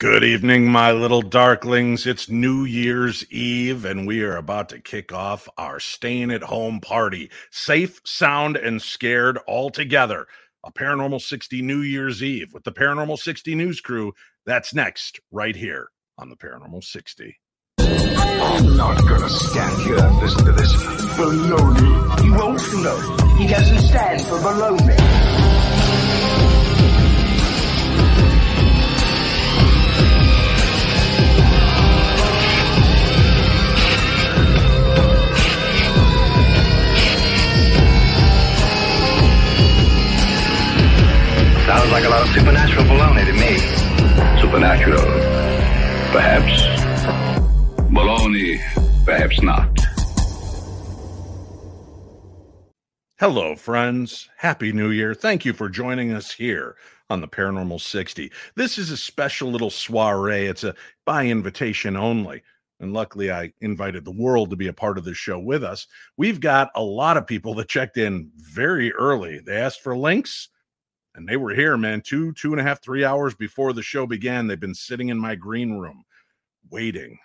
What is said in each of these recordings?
Good evening, my little darklings. It's New Year's Eve, and we are about to kick off our staying at home party. Safe, sound, and scared all together. A Paranormal 60 New Year's Eve with the Paranormal 60 News Crew. That's next, right here on the Paranormal 60. I'm not gonna stand here and listen to this baloney. He won't know. He doesn't stand for baloney. Sounds like a lot of supernatural baloney to me. Supernatural. Perhaps. Baloney. Perhaps not. Hello, friends. Happy New Year. Thank you for joining us here on the Paranormal 60. This is a special little soiree. It's a by invitation only. And luckily, I invited the world to be a part of this show with us. We've got a lot of people that checked in very early. They asked for links, and they were here, man, two, two and a half, three hours before the show began. They've been sitting in my green room waiting.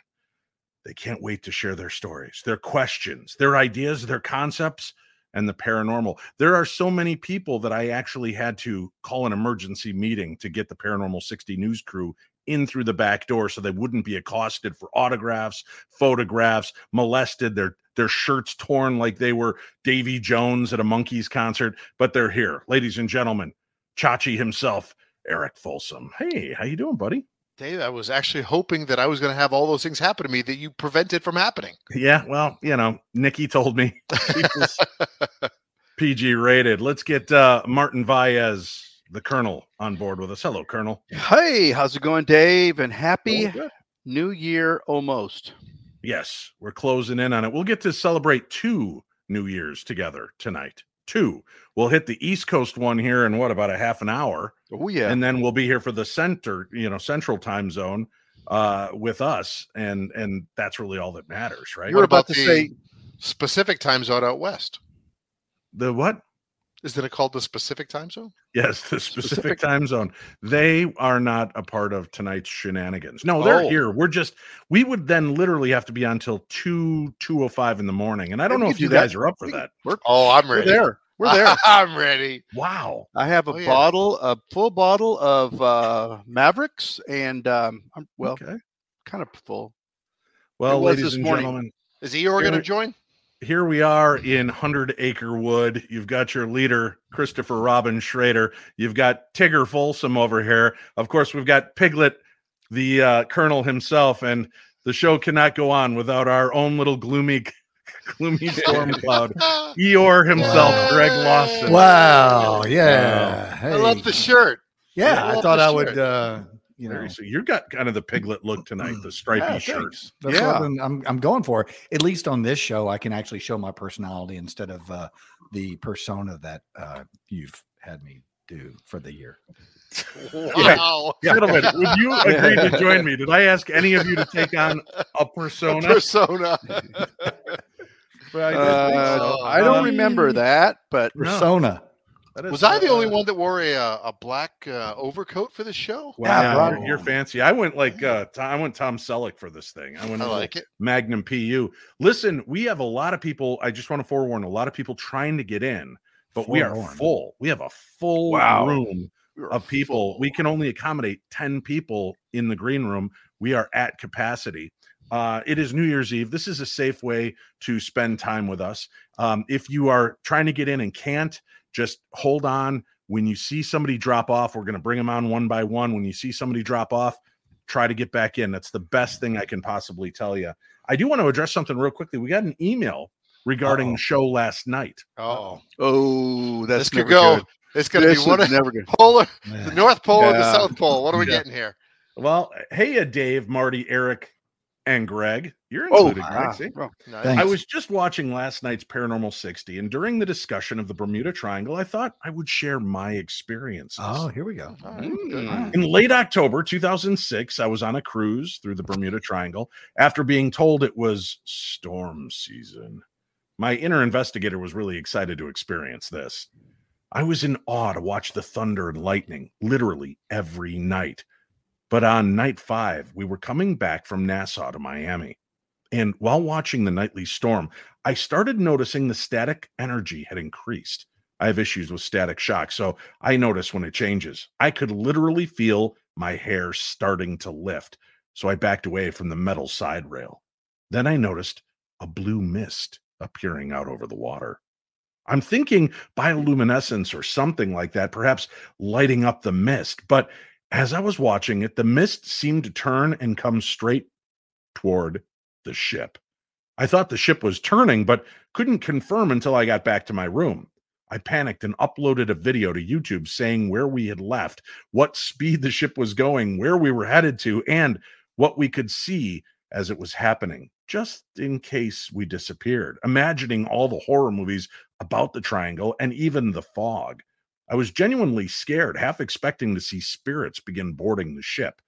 They can't wait to share their stories, their questions, their ideas, their concepts and the paranormal. There are so many people that I actually had to call an emergency meeting to get the Paranormal 60 news crew in through the back door so they wouldn't be accosted for autographs, photographs, molested, their their shirts torn like they were Davy Jones at a Monkees concert, but they're here. Ladies and gentlemen, Chachi himself, Eric Folsom. Hey, how you doing, buddy? Dave, I was actually hoping that I was going to have all those things happen to me that you prevented from happening. Yeah, well, you know, Nikki told me PG rated. Let's get uh, Martin Valles, the Colonel, on board with us. Hello, Colonel. Hey, how's it going, Dave? And happy Oh. New Year almost. Yes, we're closing in on it. We'll get to celebrate two New Years together tonight. Two. We'll hit the East Coast one here in what about a half an hour, Oh yeah. and then we'll be here for the center, you know, Central Time Zone uh with us and and that's really all that matters right You were about about to the- say Specific time zone out west. the what Isn't it called the specific time zone? Yes, the specific, Specific- time zone. They are not a part of tonight's shenanigans. No, they're Oh. here. We're just we would then literally have to be on till two two oh five in the morning. And I don't we know could if you do that. guys are up for We- that. We're, Oh, I'm we're ready. there. We're there. I'm ready. Wow. I have a Oh, yeah. bottle, a full bottle of uh Mavericks, and um, I'm well, okay. kind of full. Well, was ladies this and morning. gentlemen, Is Eeyore going to join? Here we are in Hundred Acre Wood. You've got your leader, Christopher Robin Schrader. You've got Tigger Folsom over here. Of course, we've got Piglet, the uh, Colonel himself, and the show cannot go on without our own little gloomy, gloomy storm cloud. Eeyore himself, Greg Lawson. Wow. Yeah. I love the shirt. Yeah, I I thought the I would, uh, you know, so you got kind of the piglet look tonight, the stripy yeah, shirt. thanks. That's Yeah. what I'm, I'm, I'm going for. At least on this show, I can actually show my personality instead of uh, the persona that uh, you've had me do for the year. Wow. Gentlemen, would you agree to join me? Did I ask any of you to take on a A persona? persona. I Uh, so. I don't Um, remember that, but No. Persona. that is, Was I the only one that wore a uh, a black uh, overcoat for the show? Wow, Yeah, you're, you're fancy. I went like uh, Tom, I went Tom Selleck for this thing. I went I a little like it. Magnum PU. Listen, we have a lot of people. I just want to forewarn a lot of people trying to get in, but we are full. We have a full Wow. room of people. full. We can only accommodate 10 people in the green room. We are at capacity. Uh, it is New Year's Eve. This is a safe way to spend time with us. Um, if you are trying to get in and can't, just hold on. When you see somebody drop off, we're going to bring them on one by one. When you see somebody drop off, try to get back in. That's the best thing I can possibly tell you. I do want to address something real quickly. We got an email regarding Uh-oh. the show last night. Oh, oh, that's this could never go. good. It's going to This be one of never good. polar, the North Pole and the South Pole. What are we Yeah. getting here? Well, hey, uh, Dave, Marty, Eric, and Greg. You're Oh, included, Greg. ah, see? bro. Nice. Thanks. I was just watching last night's Paranormal 60, and during the discussion of the Bermuda Triangle, I thought I would share my experiences. Oh, here we go. All right, good. Mm. In late October 2006, I was on a cruise through the Bermuda Triangle after being told it was storm season. My inner investigator was really excited to experience this. I was in awe to watch the thunder and lightning literally every night. But on night five, we were coming back from Nassau to Miami. And while watching the nightly storm, I started noticing the static energy had increased. I have issues with static shock, so I notice when it changes. I could literally feel my hair starting to lift, so I backed away from the metal side rail. Then I noticed a blue mist appearing out over the water. I'm thinking bioluminescence or something like that, perhaps lighting up the mist. But as I was watching it, the mist seemed to turn and come straight toward the ship. I thought the ship was turning, but couldn't confirm until I got back to my room. I panicked and uploaded a video to YouTube saying where we had left, what speed the ship was going, where we were headed to, and what we could see as it was happening, just in case we disappeared, imagining all the horror movies about the triangle and even the fog. I was genuinely scared, half expecting to see spirits begin boarding the ship.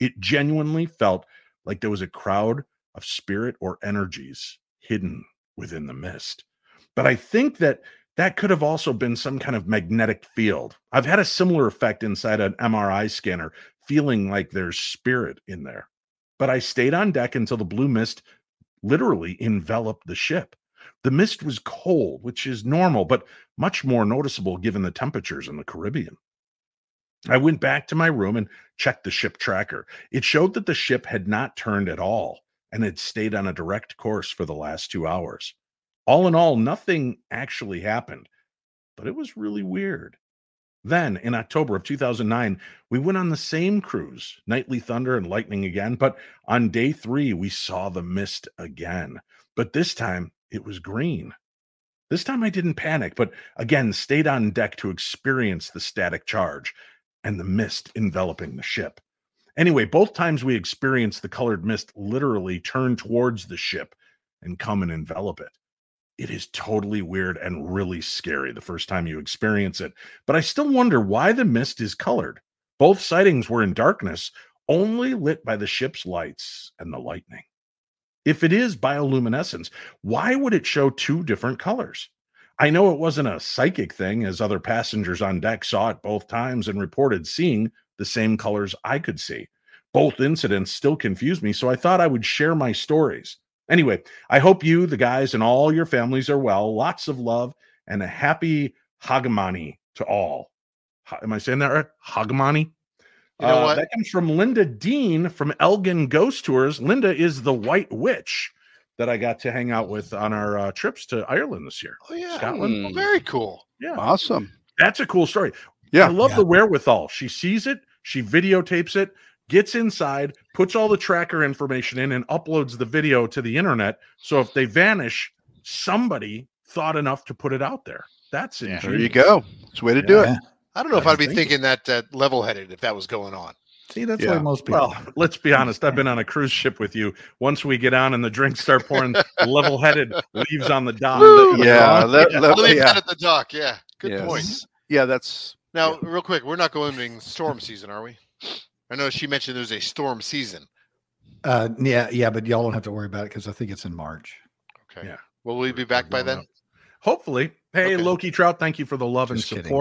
It genuinely felt like there was a crowd of spirit or energies hidden within the mist. But I think that that could have also been some kind of magnetic field. I've had a similar effect inside an MRI scanner, feeling like there's spirit in there. But I stayed on deck until the blue mist literally enveloped the ship. The mist was cold, which is normal, but much more noticeable given the temperatures in the Caribbean. I went back to my room and checked the ship tracker. It showed that the ship had not turned at all and had stayed on a direct course for the last two hours. All in all, nothing actually happened, but it was really weird. Then, in October of 2009, we went on the same cruise, Nightly Thunder and Lightning again, but on day three, we saw the mist again. But this time, it was green. This time I didn't panic, but again stayed on deck to experience the static charge and the mist enveloping the ship. Anyway, both times we experienced the colored mist literally turn towards the ship and come and envelop it. It is totally weird and really scary the first time you experience it, but I still wonder why the mist is colored. Both sightings were in darkness, only lit by the ship's lights and the lightning. If it is bioluminescence, why would it show two different colors? I know it wasn't a psychic thing, as other passengers on deck saw it both times and reported seeing the same colors I could see. Both incidents still confuse me, so I thought I would share my stories. Anyway, I hope you, the guys, and all your families are well. Lots of love and a happy Hogmanay to all. Am I saying that right? Hogmanay? You know Uh, what? That comes from Linda Dean from Elgin Ghost Tours. Linda is the White Witch that I got to hang out with on our uh, trips to Ireland this year. Oh yeah, Scotland. Well, very cool. Yeah, Awesome. that's a cool story. Yeah. I love Yeah. the wherewithal. She sees it, she videotapes it, gets inside, puts all the tracker information in, and uploads the video to the internet. So if they vanish, somebody thought enough to put it out there. That's Yeah. There you go. It's a way to do Yeah. it. I don't know if I I'd be think- thinking that that level headed if that was going on. See, that's Yeah. why most people. Well, let's be honest. I've been on a cruise ship with you. Once we get on and the drinks start pouring, level headed leaves on the dock. Woo! Yeah. let- Yeah. let- I'll yeah. at the dock. Yeah, good Yes. point. Yeah, that's Now, real quick, we're not going in storm season, are we? I know she mentioned there's a storm season. Uh, yeah, yeah, but y'all don't have to worry about it because I think it's in March. Okay. Yeah. Will we be back by then? up. Hopefully. Hey, Okay. Loki Trout, thank you for the love Just and kidding.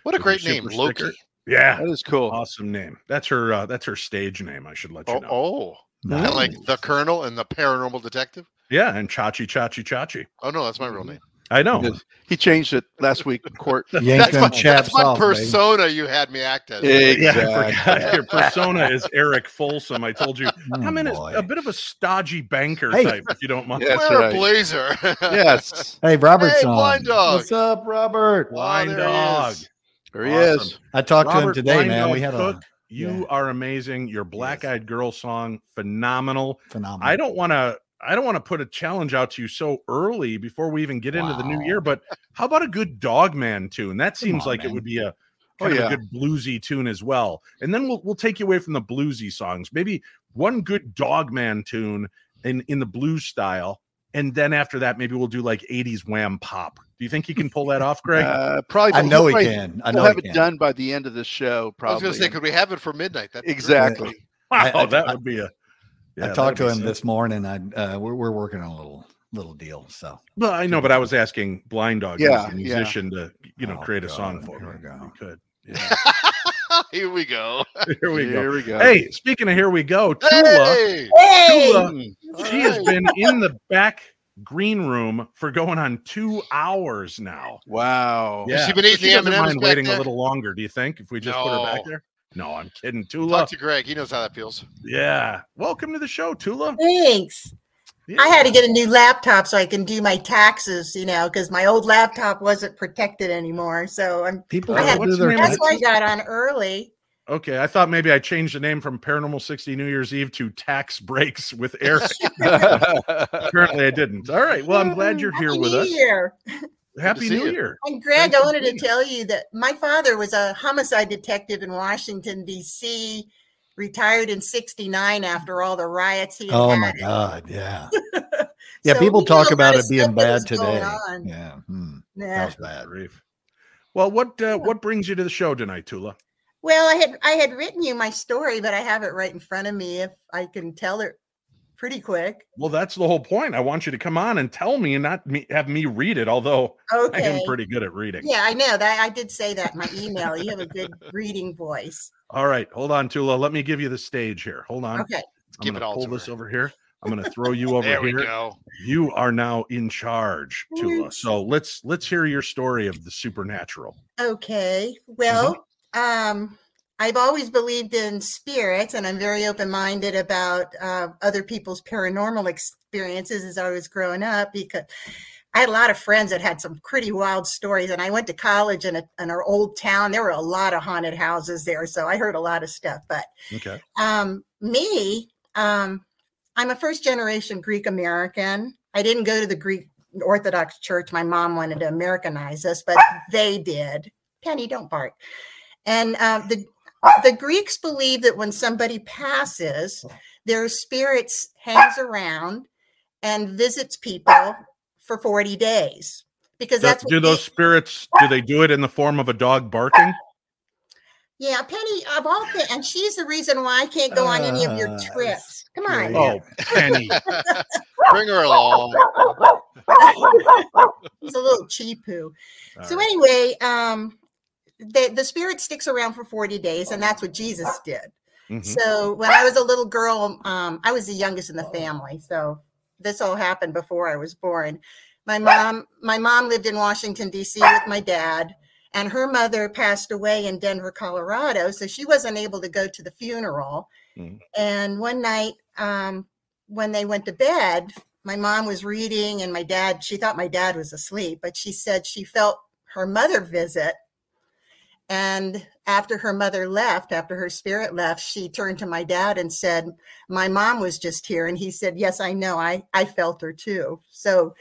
Support. What a great name, super Loki. sticker. Yeah. that is cool. Awesome name. That's her uh that's her stage name, I should let you Oh, know. oh. Kinda Nice. like the Colonel and the Paranormal Detective. Yeah, and Chachi Chachi Chachi. Oh no, that's my real name. I know. Yes. He changed it last week in court. Yank That's them my, that's my off, baby. persona you had me act as. Yeah, I Exactly. forgot your persona is Eric Folsom. I told you. Oh, I'm in a, a bit of a stodgy banker Hey. type, if you don't mind. Yeah. That's Wear right. a blazer. Yes. Hey, Robert's Hey, on. Blind Dog. What's up, Robert? Blind Oh, dog. is. There he Awesome. is. I talked to him today, man. We had Cook, a You yeah. are amazing. Your Black Eyed Girl song, phenomenal. phenomenal. I don't want to. I don't want to put a challenge out to you so early before we even get into the new year. But how about a good Dogman tune? That seems on, like it would be a Oh, kind of a good bluesy tune as well. And then we'll we'll take you away from the bluesy songs. Maybe one good Dogman tune in in the blues style, and then after that, maybe we'll do like '80s wham pop. Do you think he can pull that off, Greg? Uh, probably. I know he probably- can. I know We'll have he it done by the end of the show. Probably. I was going to say, could we have it for midnight? That'd be great. exactly. wow, I- I- that I- would be a. I yeah, talked to him be this morning. I uh, we're we're working on a little little deal. So Well, I know, but I was asking Blind Dog, Yeah, as a yeah. musician, to you know Oh, create a song for here me. we you could. Yeah. Here we go. Here we go. Here we go. Hey, speaking of here we go, Tula, Hey! Hey, Tula, All she has been in the back green room for going on two hours now. Wow. Has she been eating she the doesn't M&Ms mind waiting there? a little longer. Do you think if we just put her back there? No, I'm kidding. Tula, Talk to Greg. He knows how that feels. yeah. Welcome to the show, Tula. thanks. I had to get a new laptop so I can do my taxes, you know, because my old laptop wasn't protected anymore. So I'm People gotta what's their name that's why I got on early. Okay, I thought maybe I changed the name from Paranormal 60 New Year's Eve to Tax Breaks with Eric. Apparently, I didn't. All right. Well, I'm glad you're here Happy with New us. Year. Happy New you. Year. And Greg, Thanks I wanted to tell you that my father was a homicide detective in Washington, D.C., retired in 69 after all the riots he had Oh my had. God. Yeah. Yeah. So people talk about it being bad today. Yeah. hmm, That was bad. Grief. Well, what uh, what brings you to the show tonight, Tula? Well, I had I had written you my story, but I have it right in front of me. If I can tell it pretty quick. Well, that's the whole point. I want you to come on and tell me and not me, have me read it, although okay. I am pretty good at reading. Yeah, I know that. I did say that in my email. You have a good reading voice. All right. Hold on, Tula. Let me give you the stage here. Hold on. Okay. I'm give going it to all pull to this her. over here. I'm going to throw you over there we here. go. You are now in charge, Tula. Thanks. So let's let's hear your story of the supernatural. Okay. Mm-hmm. Well, um, I've always believed in spirits, and I'm very open-minded about uh, other people's paranormal experiences as I was growing up because I had a lot of friends that had some pretty wild stories. And I went to college in, a, in our old town. There were a lot of haunted houses there, so I heard a lot of stuff. But Okay. um, me, um, I'm a first generation Greek American. I didn't go to the Greek Orthodox Church. My mom wanted to Americanize us, but they did. Penny, don't bark. And uh, the the Greeks believe that when somebody passes, their spirits hangs around and visits people for 40 days because Do, that's do what those they- spirits do they do it in the form of a dog barking? yeah penny of all things and she's the reason why i can't go on any of your Uh, trips come on great. Oh, Penny. Bring her along. He's a little cheapoo. All So right. anyway, um, the the spirit sticks around for forty days, and that's what Jesus did. Mhm. So when I was a little girl, um, I was the youngest in the family. So this all happened before I was born. My mom, my mom lived in Washington D.C. with my dad, and her mother passed away in Denver, Colorado. So she wasn't able to go to the funeral. Mm. And one night, um, when they went to bed, my mom was reading, and my dad. She thought my dad was asleep, but she said she felt her mother visit. And after her mother left, after her spirit left, she turned to my dad and said, My mom was just here. And he said, Yes, I know. I, I felt her too. So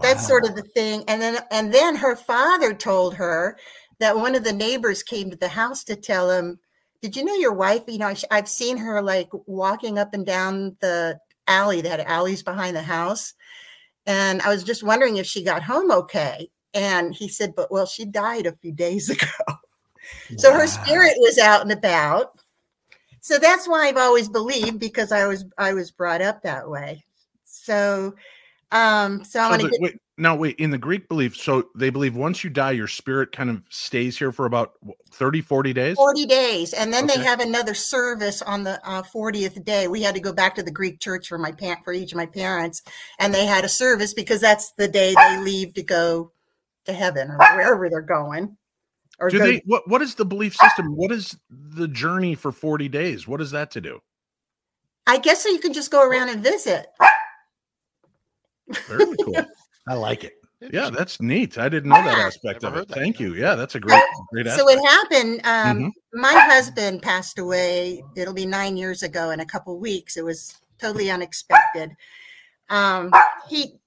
that's sort of the thing. And then and then her father told her that one of the neighbors came to the house to tell him, Did you know your wife? You know, I've seen her like walking up and down the alley, They had alleys behind the house. And I was just wondering if she got home okay. And he said, But well, she died a few days ago. So her spirit was out and about. So that's why I've always believed because I was I was brought up that way. So um so So gonna get wait, now wait, in the Greek belief, so they believe once you die, your spirit kind of stays here for about what, 30, 40 days? 40 days and then Okay. they have another service on the uh, 40th day we had to go back to the greek church for my parent for each of my parents and they had a service because that's the day they leave to go to heaven or wherever they're going Do go- they what what is the belief system? What is the journey for 40 days? What is that to do? i guess so you can just go around and visit Very cool. I like it. Yeah, that's neat. I didn't know that aspect Never of it. that, Thank yeah. you. Yeah, that's a great, great so aspect. it happened um Mhm. my husband passed away it'll be nine years ago in a couple weeks it was totally unexpected um he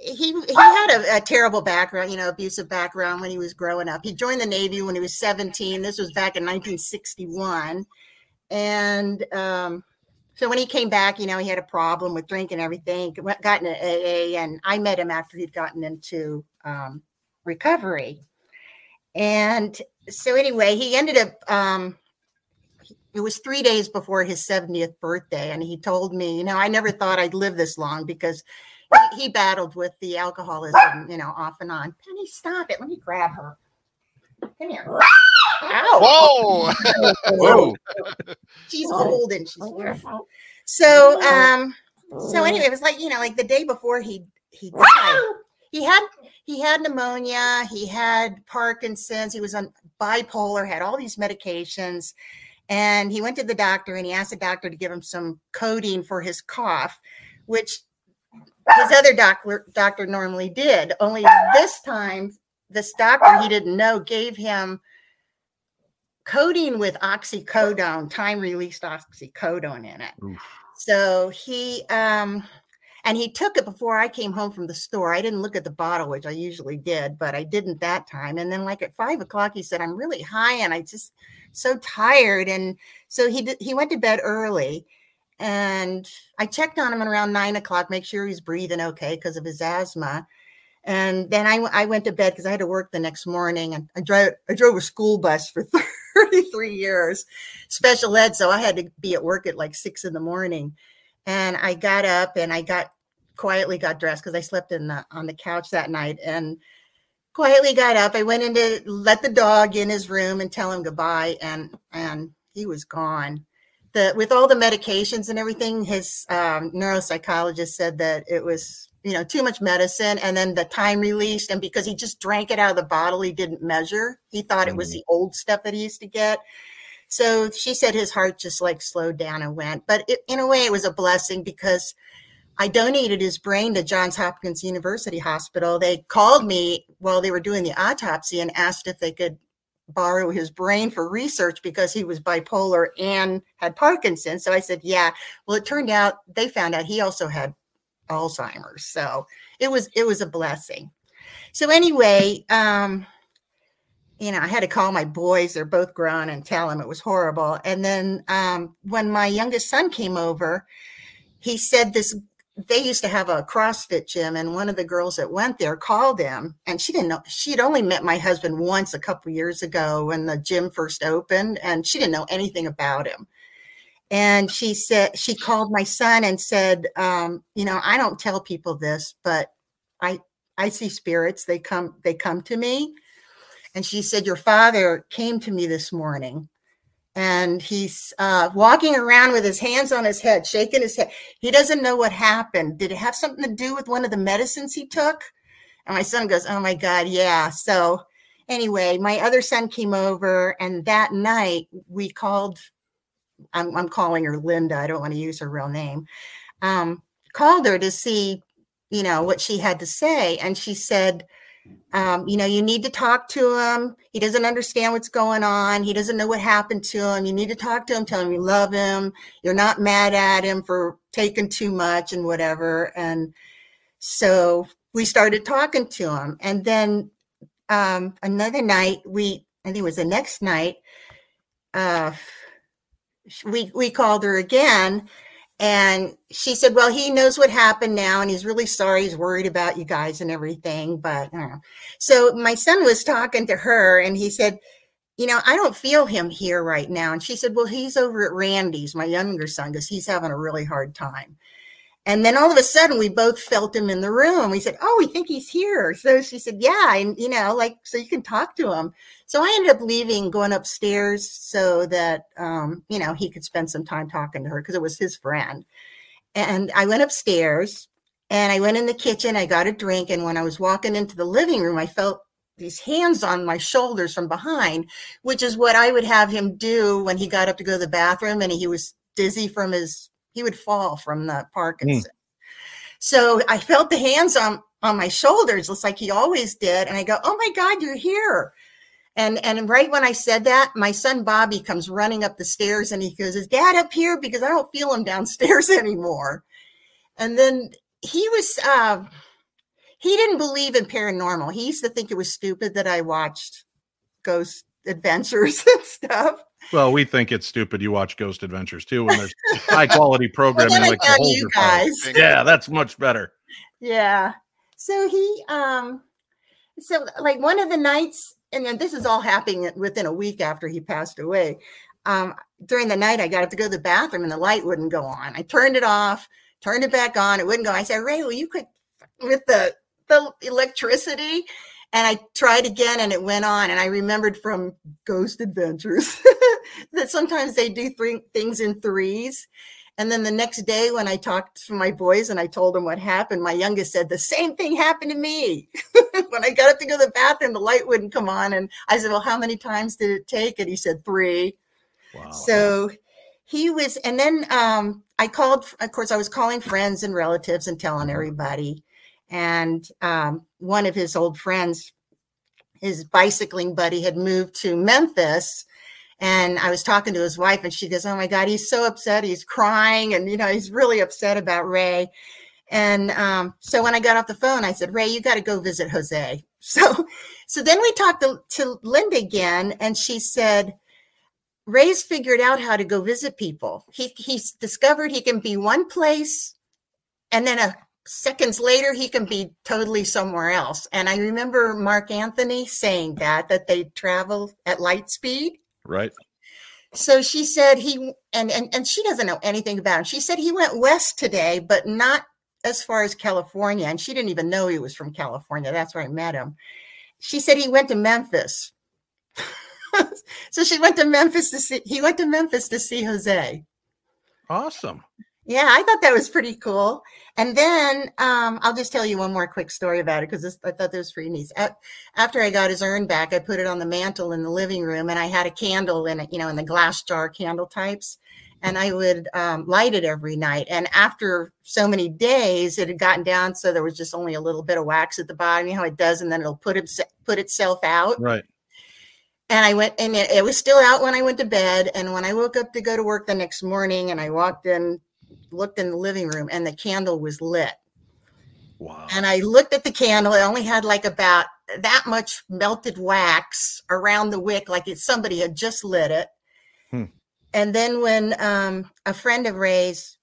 he he had a, a terrible background, you know, abusive background when he was growing up. He joined the Navy when he was 17. This was back in 1961. And um, so when he came back, you know, he had a problem with drink and everything, got into AA, and I met him after he'd gotten into um, recovery. And so anyway, he ended up um, it was three days before his 70th birthday and he told me you know i never thought i'd live this long because he, he battled with the alcoholism you know off and on penny stop it let me grab her Come here. Ow. Whoa! Whoa. she's old and she's beautiful. So um so anyway, it was like, you know, like the day before he he died. He had he had pneumonia, he had Parkinson's, he was on bipolar, had all these medications. And he went to the doctor and he asked the doctor to give him some codeine for his cough, which his other doctor doctor normally did. Only this time, this doctor he didn't know gave him codeine with oxycodone, time released oxycodone in it. Oof. So he um and he took it before I came home from the store. I didn't look at the bottle, which I usually did, but I didn't that time. And then like at five o'clock, he said, I'm really high and I just so tired. And so he did, he went to bed early. And I checked on him around nine o'clock, make sure he's breathing okay because of his asthma. And then I, I went to bed because I had to work the next morning. And I drove I drove a school bus for 33 years, special ed. So I had to be at work at like six in the morning. And I got up and I got quietly got dressed because I slept in the on the couch that night and quietly got up. I went in to let the dog in his room and tell him goodbye, and and he was gone. The with all the medications and everything, his um, neuropsychologist said that it was you know too much medicine, and then the time released, and because he just drank it out of the bottle, he didn't measure. He thought it was Mm. the old stuff that he used to get. So she said his heart just like slowed down and went. But it, in a way, it was a blessing because I donated his brain to Johns Hopkins University Hospital. They called me while they were doing the autopsy and asked if they could borrow his brain for research because he was bipolar and had Parkinson's. So I said, yeah. Well, it turned out they found out he also had Alzheimer's. So it was it was a blessing. So anyway, um, you know, I had to call my boys, they're both grown, and tell them it was horrible. And then um, when my youngest son came over, he said this they used to have a CrossFit gym, and one of the girls that went there called them, and she didn't know she'd only met my husband once a couple years ago when the gym first opened, and she didn't know anything about him. And she said she called my son and said, um, you know, I don't tell people this, but I I see spirits. They come they come to me. And she said, Your father came to me this morning and he's uh, walking around with his hands on his head, shaking his head. He doesn't know what happened. Did it have something to do with one of the medicines he took? And my son goes, Oh my God, yeah. So, anyway, my other son came over, and that night we called. I'm, I'm calling her Linda. I don't want to use her real name. Um, called her to see, you know, what she had to say. And she said, um, you know, you need to talk to him. He doesn't understand what's going on. He doesn't know what happened to him. You need to talk to him, tell him you love him. You're not mad at him for taking too much and whatever. And so we started talking to him. And then um, another night, we, I think it was the next night, uh, we, we called her again and she said, Well, he knows what happened now and he's really sorry. He's worried about you guys and everything. But so my son was talking to her and he said, You know, I don't feel him here right now. And she said, Well, he's over at Randy's, my younger son, because he's having a really hard time. And then all of a sudden, we both felt him in the room. We said, "Oh, we think he's here." So she said, "Yeah, and you know, like, so you can talk to him." So I ended up leaving, going upstairs, so that um, you know he could spend some time talking to her because it was his friend. And I went upstairs, and I went in the kitchen. I got a drink, and when I was walking into the living room, I felt these hands on my shoulders from behind, which is what I would have him do when he got up to go to the bathroom, and he was dizzy from his he would fall from the Parkinson. So I felt the hands on on my shoulders, just like he always did, and I go, "Oh my God, you're here!" And and right when I said that, my son Bobby comes running up the stairs, and he goes, "Is Dad up here?" Because I don't feel him downstairs anymore. And then he was. Uh, he didn't believe in paranormal. He used to think it was stupid that I watched ghost adventures and stuff. Well, we think it's stupid you watch Ghost Adventures too when there's high quality programming then I like the you Holzer Files. guys. Yeah, that's much better. Yeah. So he um so like one of the nights and then this is all happening within a week after he passed away. Um during the night I got up to go to the bathroom and the light wouldn't go on. I turned it off, turned it back on, it wouldn't go. I said, "Ray, will you quit with the the electricity?" and I tried again and it went on. And I remembered from Ghost Adventures that sometimes they do three things in threes. And then the next day, when I talked to my boys and I told them what happened, my youngest said, The same thing happened to me. when I got up to go to the bathroom, the light wouldn't come on. And I said, Well, how many times did it take? And he said, Three. Wow. So he was, and then um, I called, of course, I was calling friends and relatives and telling everybody. And um, one of his old friends, his bicycling buddy, had moved to Memphis. And I was talking to his wife, and she goes, Oh my God, he's so upset. He's crying. And, you know, he's really upset about Ray. And um, so when I got off the phone, I said, Ray, you got to go visit Jose. So, so then we talked to, to Linda again, and she said, Ray's figured out how to go visit people. He he's discovered he can be one place, and then a seconds later he can be totally somewhere else. And I remember Mark Anthony saying that that they travel at light speed. Right. So she said he and and and she doesn't know anything about him. She said he went west today, but not as far as California. And she didn't even know he was from California. That's where I met him. She said he went to Memphis. so she went to Memphis to see he went to Memphis to see Jose. Awesome. Yeah, I thought that was pretty cool. And then um, I'll just tell you one more quick story about it because I thought this was pretty neat. After I got his urn back, I put it on the mantle in the living room, and I had a candle in it, you know, in the glass jar candle types, and I would um, light it every night. And after so many days, it had gotten down so there was just only a little bit of wax at the bottom. You know how it does, and then it'll put it put itself out. Right. And I went, and it was still out when I went to bed. And when I woke up to go to work the next morning, and I walked in, looked in the living room, and the candle was lit. Wow. And I looked at the candle. It only had like about that much melted wax around the wick, like it, somebody had just lit it. Hmm. And then when um, a friend of Ray's,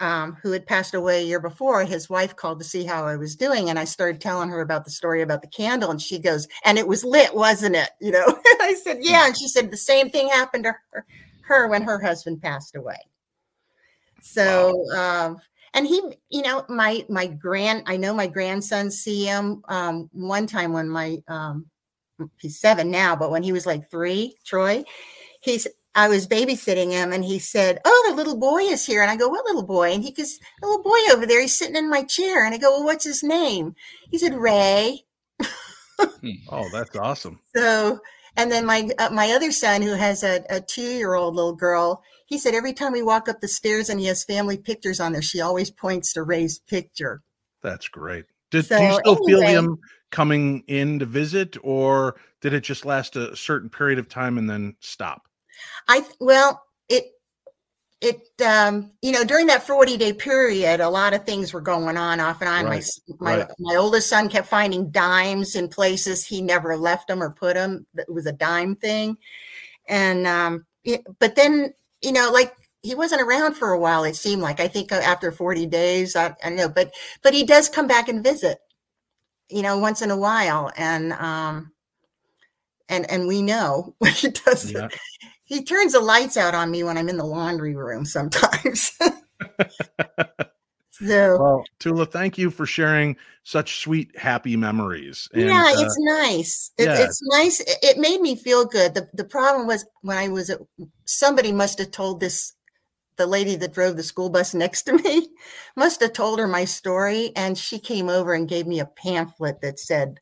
um, who had passed away a year before, his wife called to see how I was doing, and I started telling her about the story about the candle, and she goes, "And it was lit, wasn't it?" You know. I said, "Yeah," and she said the same thing happened to her, her when her husband passed away. So, um, and he, you know, my my grand, I know my grandson see him. Um, one time when my um, he's seven now, but when he was like three, Troy, he's I was babysitting him, and he said, "Oh, the little boy is here." And I go, "What little boy?" And he goes, "The little boy over there. He's sitting in my chair." And I go, "Well, what's his name?" He said, "Ray." Oh, that's awesome. So, and then my uh, my other son, who has a, a two year old little girl, he said every time we walk up the stairs and he has family pictures on there, she always points to Ray's picture. That's great. Did, do you still feel him coming in to visit, or did it just last a certain period of time and then stop? I well, it it um you know during that 40 day period a lot of things were going on off and on my Right, s my right. my oldest son kept finding dimes in places he never left them or put them it was a dime thing and um it, but then you know like he wasn't around for a while it seemed like i think uh, after 40 days i, I know but but he does come back and visit you know once in a while and um and and we know when he does Yeah. he turns the lights out on me when I'm in the laundry room sometimes. so Well, Tula, thank you for sharing such sweet, happy memories. And, yeah, uh, it's nice. It's, yeah. it's nice. It, it made me feel good. The the problem was when I was at somebody must have told this the lady that drove the school bus next to me must have told her my story and she came over and gave me a pamphlet that said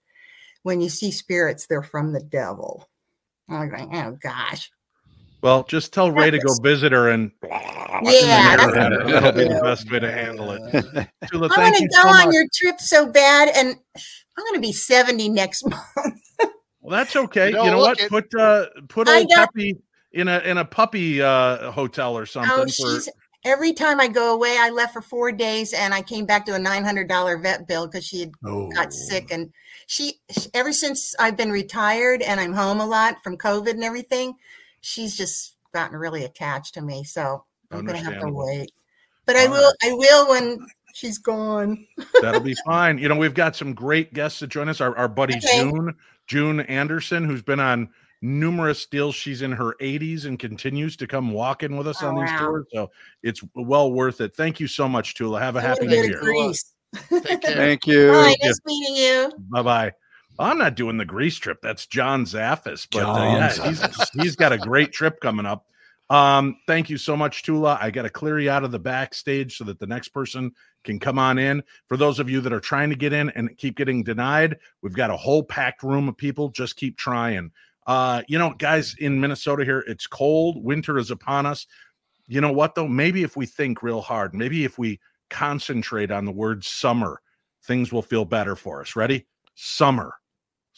when you see spirits they're from the devil. I was like, oh gosh. Well, just tell Ray to go visit her and Yeah, that'll, that'll be the best way to handle it. Tula, I'm going to go so on much. your trip so bad, and I'm going to be 70 next month. Well, that's okay. You You know, know, what? at- Put uh put I old don't- Peppy in a in a puppy uh hotel or something Oh, for she's every time I go away, I left for four days, and I came back to a $900 vet bill because she had Oh, got sick, and she ever since I've been retired and I'm home a lot from COVID and everything, she's just gotten really attached to me. So I'm going to have to wait, but I All will. I will when she's gone. That'll be fine. You know, we've got some great guests that join us. Our, our buddy Okay. June, June Anderson, who's been on numerous deals. She's in her 80s and continues to come walking with us Oh, on these wow. tours. So it's well worth it. Thank you so much, Tula. Have a I happy new year. Greece. Take care. Thank you. Bye. you. Nice meeting you. Bye bye. I'm not doing the Greece trip. That's John Zaffis, but uh, John yeah, he's, he's got a great trip coming up. Um, thank you so much, Tula. I got to clear you out of the backstage so that the next person can come on in. For those of you that are trying to get in and keep getting denied, we've got a whole packed room of people. Just keep trying. Uh, you know, guys in Minnesota here, it's cold. Winter is upon us. You know what though? Maybe if we think real hard, maybe if we concentrate on the word summer, things will feel better for us. Ready? Summer.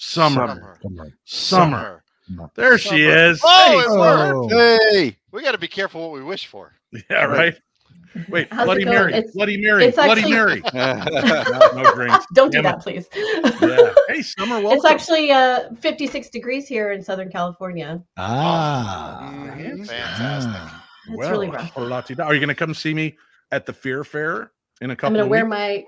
Summer. Summer. Summer. Summer. There she Summer. is. Oh, Hey. Oh. Hey, We got to be careful what we wish for. yeah, right. Wait, How's Bloody? Mary. It's- Bloody Mary. it's Bloody actually- Mary. no, no drinks. Don't do Damn that, please. Yeah. Hey, Summer, welcome. It's actually uh, 56 degrees here in Southern California. Ah. Mm, Fantastic. Fantastic. Ah. It's Well, really rough. Are you going to come see me at the Fear Fair in a I'm couple going to of wear weeks? my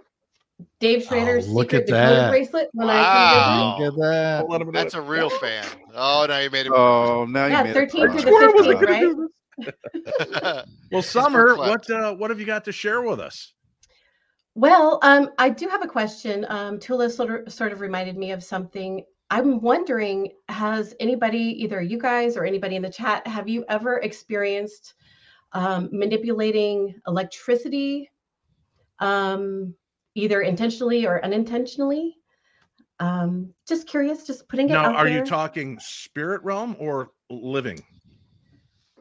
Dave Schrader Oh, look secret at decoder that. bracelet when I Wow. Look at that. Don't let him do That's a real fan. Oh, now you made it. oh, now you Yeah, made it 13 fun. through the 15th, right? Well, Summer, what uh, what have you got to share with us? Well, um, I do have a question. Um, Tula sort of, sort of reminded me of something. I'm wondering, has anybody, either you guys or anybody in the chat, have you ever experienced um, manipulating electricity, um, either intentionally or unintentionally? Um, just curious, just putting it Now, out are there. you talking spirit realm or living?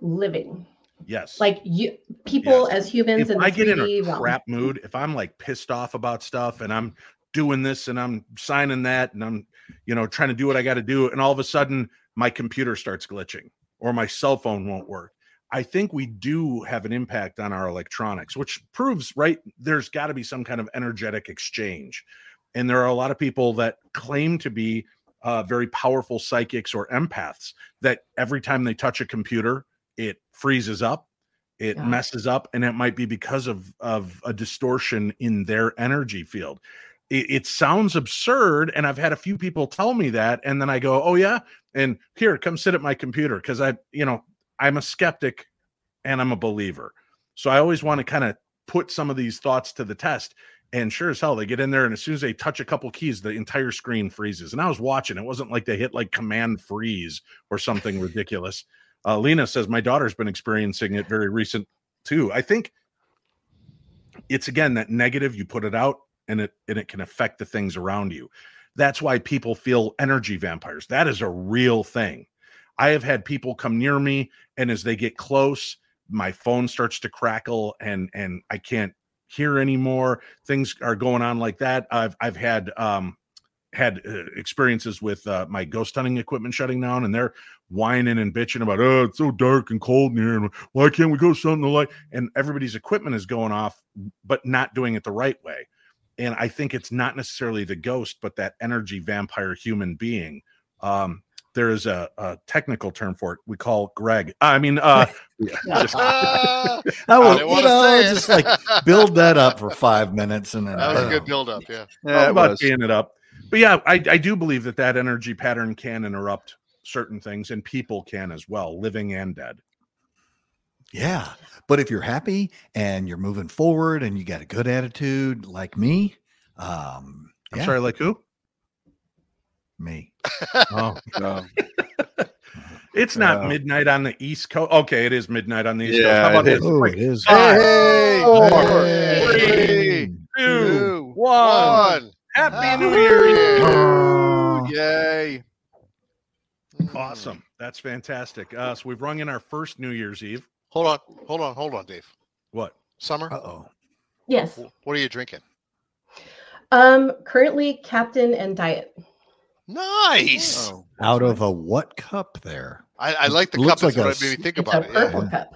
living Yes. like you people Yes. as humans the I get in 3D a realm. crap mood, if I'm like pissed off about stuff and I'm doing this and I'm signing that and I'm, you know, trying to do what I got to do, and all of a sudden my computer starts glitching or my cell phone won't work. I think we do have an impact on our electronics, which proves right there's got to be some kind of energetic exchange. And there are a lot of people that claim to be uh, very powerful psychics or empaths that every time they touch a computer, it freezes up it Yeah. messes up and it might be because of of a distortion in their energy field it, it sounds absurd and i've had a few people tell me that and then i go oh yeah and here come sit at my computer because i you know i'm a skeptic and i'm a believer so i always want to kind of put some of these thoughts to the test and sure as hell they get in there and as soon as they touch a couple keys the entire screen freezes and i was watching it wasn't like they hit like command freeze or something ridiculous uh, Lena says my daughter's been experiencing it very recent too. I think it's again that negative you put it out and it and it can affect the things around you. That's why people feel energy vampires. That is a real thing. I have had people come near me and as they get close, my phone starts to crackle and and I can't hear anymore. Things are going on like that. I've I've had um had uh, experiences with uh, my ghost hunting equipment shutting down and they're whining and bitching about oh it's so dark and cold in here and why can't we go something light and everybody's equipment is going off but not doing it the right way and i think it's not necessarily the ghost but that energy vampire human being um there is a, a technical term for it we call greg i mean uh yeah, just- Ah, I I will, didn't you want to know, just like build that up for five minutes and then that was a uh, good build up. Yeah. Yeah, about was. teeing it up. But yeah, I, I do believe that that energy pattern can interrupt certain things, and people can as well, living and dead. Yeah. But if you're happy and you're moving forward and you got a good attitude like me, um, I'm yeah, sorry, like who? Me. Oh, No. it's not Yeah. midnight on the East Coast. Okay, it is midnight on the East Yeah, Coast. How about it this? is. Oh, Quick, it is. Five, Hey, four, three, two, two, one. One. Happy Happy New New Year! Year. Oh, Yay. Awesome. That's fantastic. Uh, so we've rung in our first New Year's Eve. Hold on. Hold on. Hold on, Dave. What? Summer, Uh-oh. yes. what are you drinking? Um, currently captain and diet. Nice. Oh, Out of a what cup there? I, I like the Looks cup. That's like what a made me think about a it. Yeah. purple cup.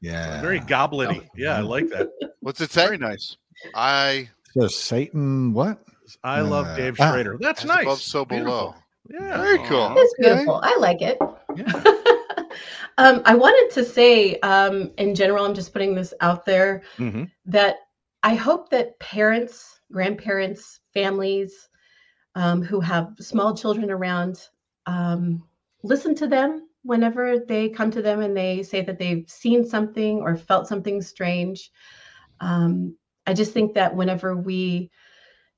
Yeah. Very goblety. Yeah, I like that. What's it say? very nice. I So Satan, what? I love Uh, Dave ah. Schrader. That's nice. above, so below. Beautiful. Yeah. Very cool. It's Okay. beautiful. I like it. Yeah. um, I wanted to say, um, in general, I'm just putting this out there hmm that I hope that parents, grandparents, families um, who have small children around um, listen to them whenever they come to them and they say that they've seen something or felt something strange. Um, I just think that whenever we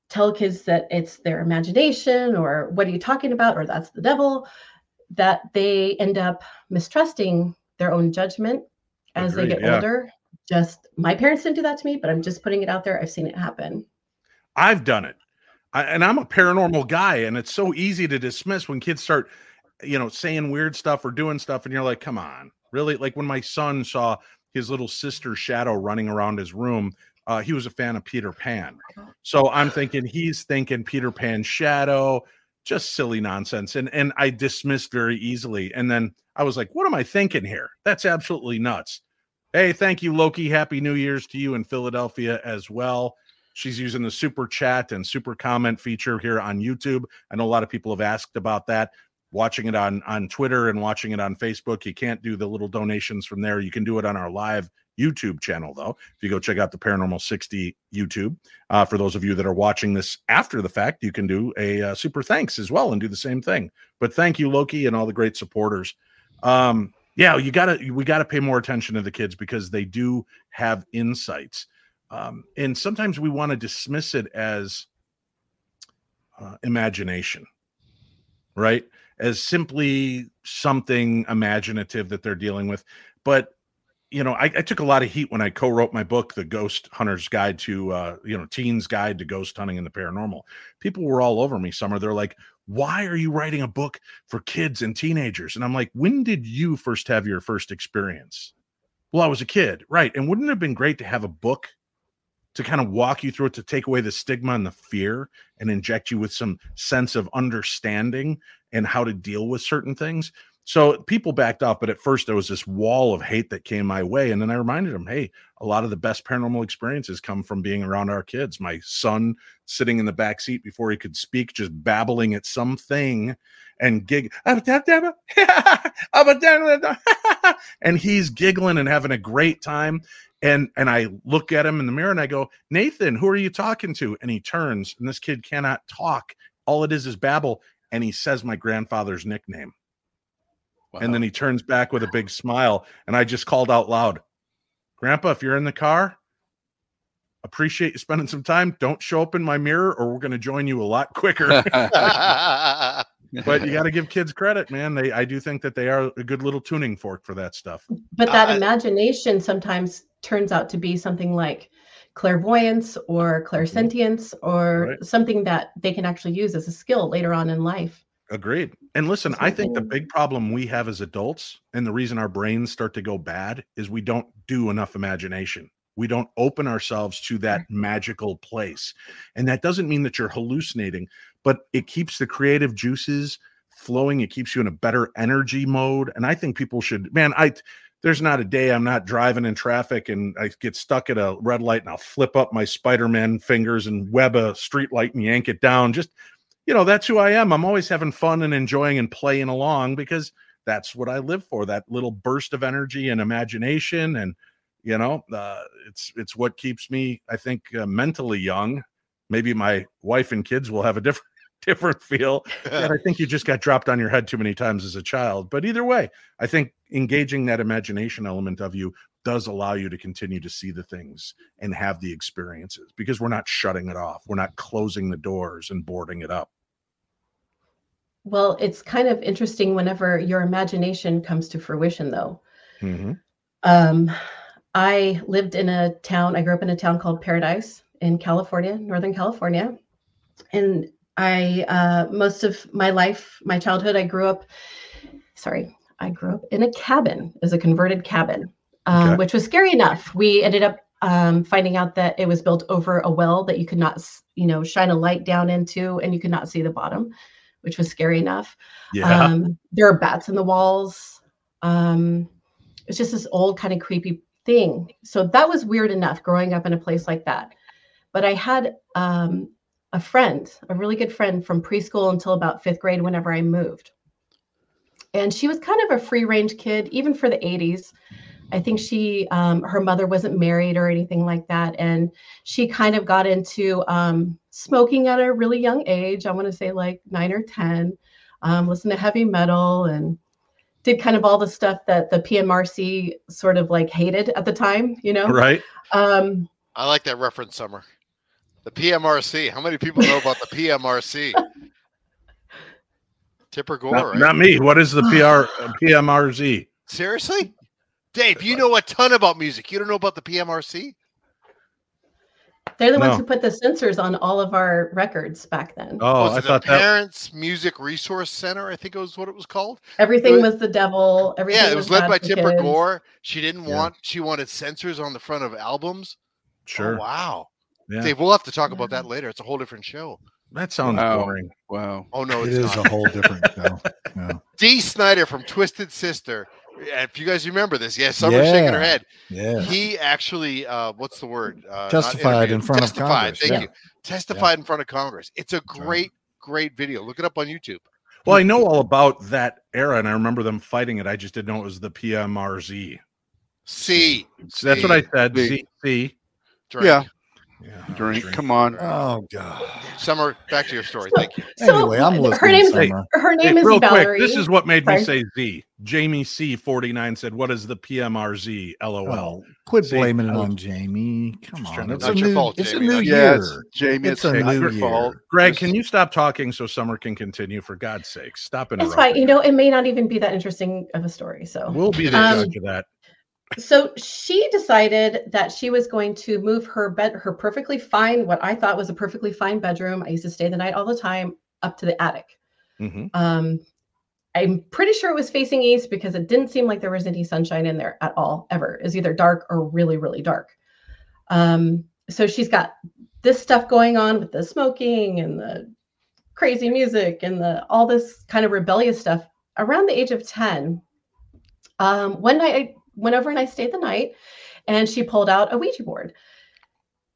tell kids that it's their imagination or what are you talking about or that's the devil, that they end up mistrusting their own judgment as Agreed, they get yeah. older. Just my parents didn't do that to me, but I'm just putting it out there. I've seen it happen. I've done it. I, and I'm a paranormal guy, and it's so easy to dismiss when kids start, you know, saying weird stuff or doing stuff, and you're like, come on, really? Like when my son saw his little sister's shadow running around his room, uh, he was a fan of Peter Pan. So I'm thinking he's thinking Peter Pan shadow, just silly nonsense. And and I dismissed very easily. And then I was like, what am I thinking here? That's absolutely nuts. Hey, thank you, Loki. Happy New Year's to you in Philadelphia as well. She's using the super chat and super comment feature here on YouTube. I know a lot of people have asked about that. Watching it on on Twitter and watching it on Facebook, you can't do the little donations from there. You can do it on our live YouTube channel, though. If you go check out the Paranormal 60 YouTube, uh, for those of you that are watching this after the fact, you can do a uh, super thanks as well and do the same thing. But thank you, Loki, and all the great supporters. Um, yeah, you gotta we gotta pay more attention to the kids because they do have insights, um, and sometimes we want to dismiss it as uh, imagination, right? As simply something imaginative that they're dealing with, but you know, I, I, took a lot of heat when I co-wrote my book, The Ghost Hunter's Guide to, uh, you know, Teens Guide to Ghost Hunting and the Paranormal. People were all over me. Summer, they're like, "Why are you writing a book for kids and teenagers?" And I'm like, "When did you first have your first experience?" Well, I was a kid, right? And wouldn't it have been great to have a book to kind of walk you through it, to take away the stigma and the fear, and inject you with some sense of understanding and how to deal with certain things? So people backed off, but at first there was this wall of hate that came my way. And then I reminded them, hey, a lot of the best paranormal experiences come from being around our kids. My son sitting in the back seat before he could speak, just babbling at something and gig and he's giggling and having a great time. And and I look at him in the mirror and I go, Nathan, who are you talking to? And he turns, and this kid cannot talk. All it is is babble. And he says my grandfather's nickname. Wow. And then he turns back with a big smile. And I just called out loud, Grandpa, if you're in the car, appreciate you spending some time. Don't show up in my mirror or we're going to join you a lot quicker. but you got to give kids credit, man. They I do think that they are a good little tuning fork for that stuff. But that uh, imagination sometimes turns out to be something like clairvoyance or mm-hmm. clairsentience or right. something that they can actually use as a skill later on in life. Agreed. And listen, I think the big problem we have as adults and the reason our brains start to go bad is we don't do enough imagination. We don't open ourselves to that magical place. And that doesn't mean that you're hallucinating, but it keeps the creative juices flowing. It keeps you in a better energy mode. And I think people should, man, I, there's not a day I'm not driving in traffic and I get stuck at a red light and I'll flip up my Spider Man fingers and web a street light and yank it down. Just, you know, that's who I am. I'm always having fun and enjoying and playing along because that's what I live for. That little burst of energy and imagination, and you know, uh, it's it's what keeps me, I think, uh, mentally young. Maybe my wife and kids will have a different different feel. and I think you just got dropped on your head too many times as a child. But either way, I think engaging that imagination element of you does allow you to continue to see the things and have the experiences because we're not shutting it off. We're not closing the doors and boarding it up. Well, it's kind of interesting whenever your imagination comes to fruition, though. Mm-hmm. Um, I lived in a town, I grew up in a town called Paradise in California, Northern California. And I, uh, most of my life, my childhood, I grew up, sorry, I grew up in a cabin, as a converted cabin um, okay. which was scary enough. We ended up um, finding out that it was built over a well that you could not, you know, shine a light down into, and you could not see the bottom, which was scary enough. Yeah. Um, there are bats in the walls. Um, it's just this old kind of creepy thing. So that was weird enough growing up in a place like that. But I had um, a friend, a really good friend from preschool until about fifth grade, whenever I moved. And she was kind of a free range kid, even for the 80s. I think she, um, her mother wasn't married or anything like that. And she kind of got into um, smoking at a really young age. I want to say like nine or 10, um, listened to heavy metal and did kind of all the stuff that the PMRC sort of like hated at the time, you know? Right. Um, I like that reference, Summer. The PMRC. How many people know about the PMRC? Tipper Gore, Not, right? not me. What is the PR uh, PMRZ? Seriously? Dave, you know a ton about music. You don't know about the PMRC? They're the No. ones who put the sensors on all of our records back then. Oh, was I it thought the that. Parents Music Resource Center? I think it was what it was called. Everything was- was the devil. Everything yeah, it was led by Tipper kids. Gore. She didn't Yeah. want. She wanted sensors on the front of albums. Sure. Oh, wow. Yeah. Dave, we'll have to talk about that later. It's a whole different show. That sounds Wow. boring. Wow. Oh no, It it's not. a whole different show. Yeah. Dee Snider from Twisted Sister. If you guys remember this, yeah, Summer's shaking her head. Yeah. He actually, uh, what's the word? Uh, Testified in interviewed, front of testified, Congress, Thank yeah. you. Testified in front of Congress. It's a right. great, great video. Look it up on YouTube. Well, I know all about that era, and I remember them fighting it. I just didn't know it was the PMRZ. C. So that's what I said. See. C. C. Drink. Yeah. Yeah, Drink. Come on. Oh God. Summer, back to your story. Thank you. So, Anyway, I'm her listening. name's- Summer. Her Hey, name is real Valerie. quick, this is what made me say Z. Jamie C. 49 said, What is the PMRZ? LOL. Well, quit See, blaming it on Jamie. Come on, it's Not a your new, fault, it's Jamie, a new year. Yeah, it's Jamie. It's It's, a not new your year. fault. Greg, can you stop talking so Summer can continue? For God's sake, stop It's interrupting. fine. You know, it may not even be that interesting of a story. So, we'll be the Um, judge of that. So she decided that she was going to move her bed, her perfectly fine, what I thought was a perfectly fine bedroom. I used to stay the night all the time up to the attic. hmm Um, I'm pretty sure it was facing east because it didn't seem like there was any sunshine in there at all, ever. It was either dark or really, really dark. Um, so she's got this stuff going on with the smoking and the crazy music and the all this kind of rebellious stuff. Around the age of 10, um, one night I went over and I stayed the night and she pulled out a Ouija board.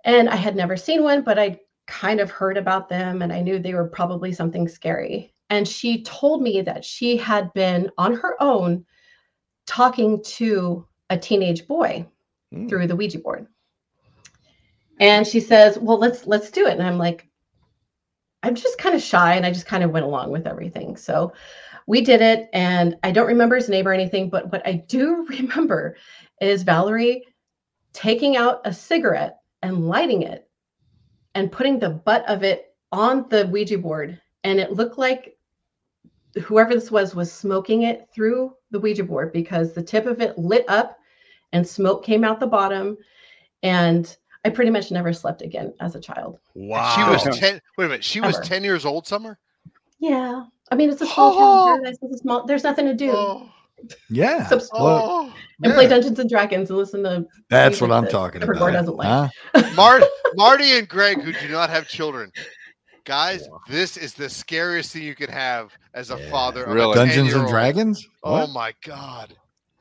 And I had never seen one, but I kind of heard about them and I knew they were probably something scary. And she told me that she had been on her own talking to a teenage boy Mm. through the Ouija board. And she says, "Well, let's let's do it." And I'm like, I'm just kind of shy and I just kind of went along with everything. So we did it and I don't remember his name or anything, but what I do remember is Valerie taking out a cigarette and lighting it and putting the butt of it on the Ouija board and it looked like whoever this was was smoking it through the Ouija board because the tip of it lit up and smoke came out the bottom and I pretty much never slept again as a child. Wow. She was ten. Wait a minute. She was ten years old. Summer. Yeah. I mean, it's a small Oh. town. Paradise. It's a small, there's nothing to do. Oh, Yeah. Subs- Well, and play. Dungeons and Dragons and listen to That's what I'm that talking Trevor about. Gore doesn't like. Huh? Mar- Marty and Greg, who do not have children, guys, this is the scariest thing you could have as a Yeah. father. Of Really? a Dungeons and 10-year-old. Dragons? Oh What? my god,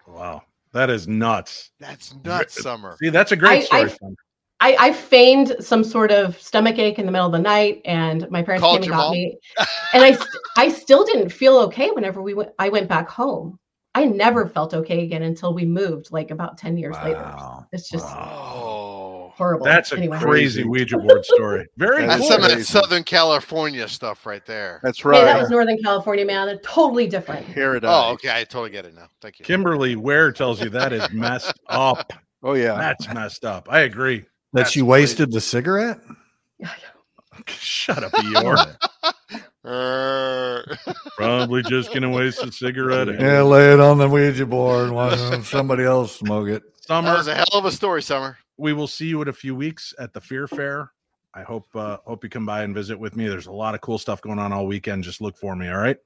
Wow. That is nuts. that's nuts, Summer. See, that's a great I- story. I- I, I feigned some sort of stomach ache in the middle of the night, and my parents Called came and got mom? me. And I, I still didn't feel okay whenever we went. I went back home. I never felt okay again until we moved, like about ten years later. It's just Oh, horrible. That's a anyway. crazy Crazy. Ouija board story. Very That's that's cool. some of that. Southern California stuff right there. That's Hey, right. that was Northern California, man. They're totally different. Paradise. Oh, okay, I totally get it now. Thank you. Kimberly Ware tells you that is messed up. Oh yeah. That's messed up. I agree. That That's she wasted the cigarette? Shut up, Eeyore. Probably just gonna waste a cigarette. Yeah, lay it on the Ouija board and watch somebody else smoke it. that Summer, was a hell of a story, Summer. we will see you in a few weeks at the Fear Fair. I hope uh, hope you come by and visit with me. There's a lot of cool stuff going on all weekend. Just look for me. All right.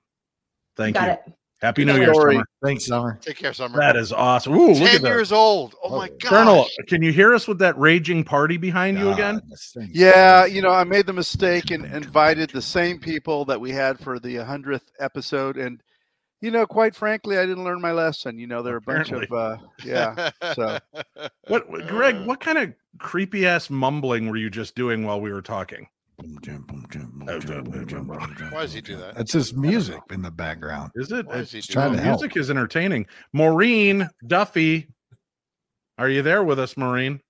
Thank Got you. it. Happy Good New Year. Summer. Thanks, Summer. Take care, Summer. That is awesome. Ooh, look ten at that. years old. Oh my god, Colonel, can you hear us with that raging party behind you again? God, this thing's Yeah, you know, I made the mistake and invited the same people that we had for the 100th episode. And, you know, quite frankly, I didn't learn my lesson. You know, there are a bunch of, uh, yeah. so- What, what- Greg? What kind of creepy ass mumbling were you just doing while we were talking? Why does he do that? That's his music in the background. Is it? Why he It's- doing trying to help. music is entertaining. Maureen Duffy, are you there with us, Maureen?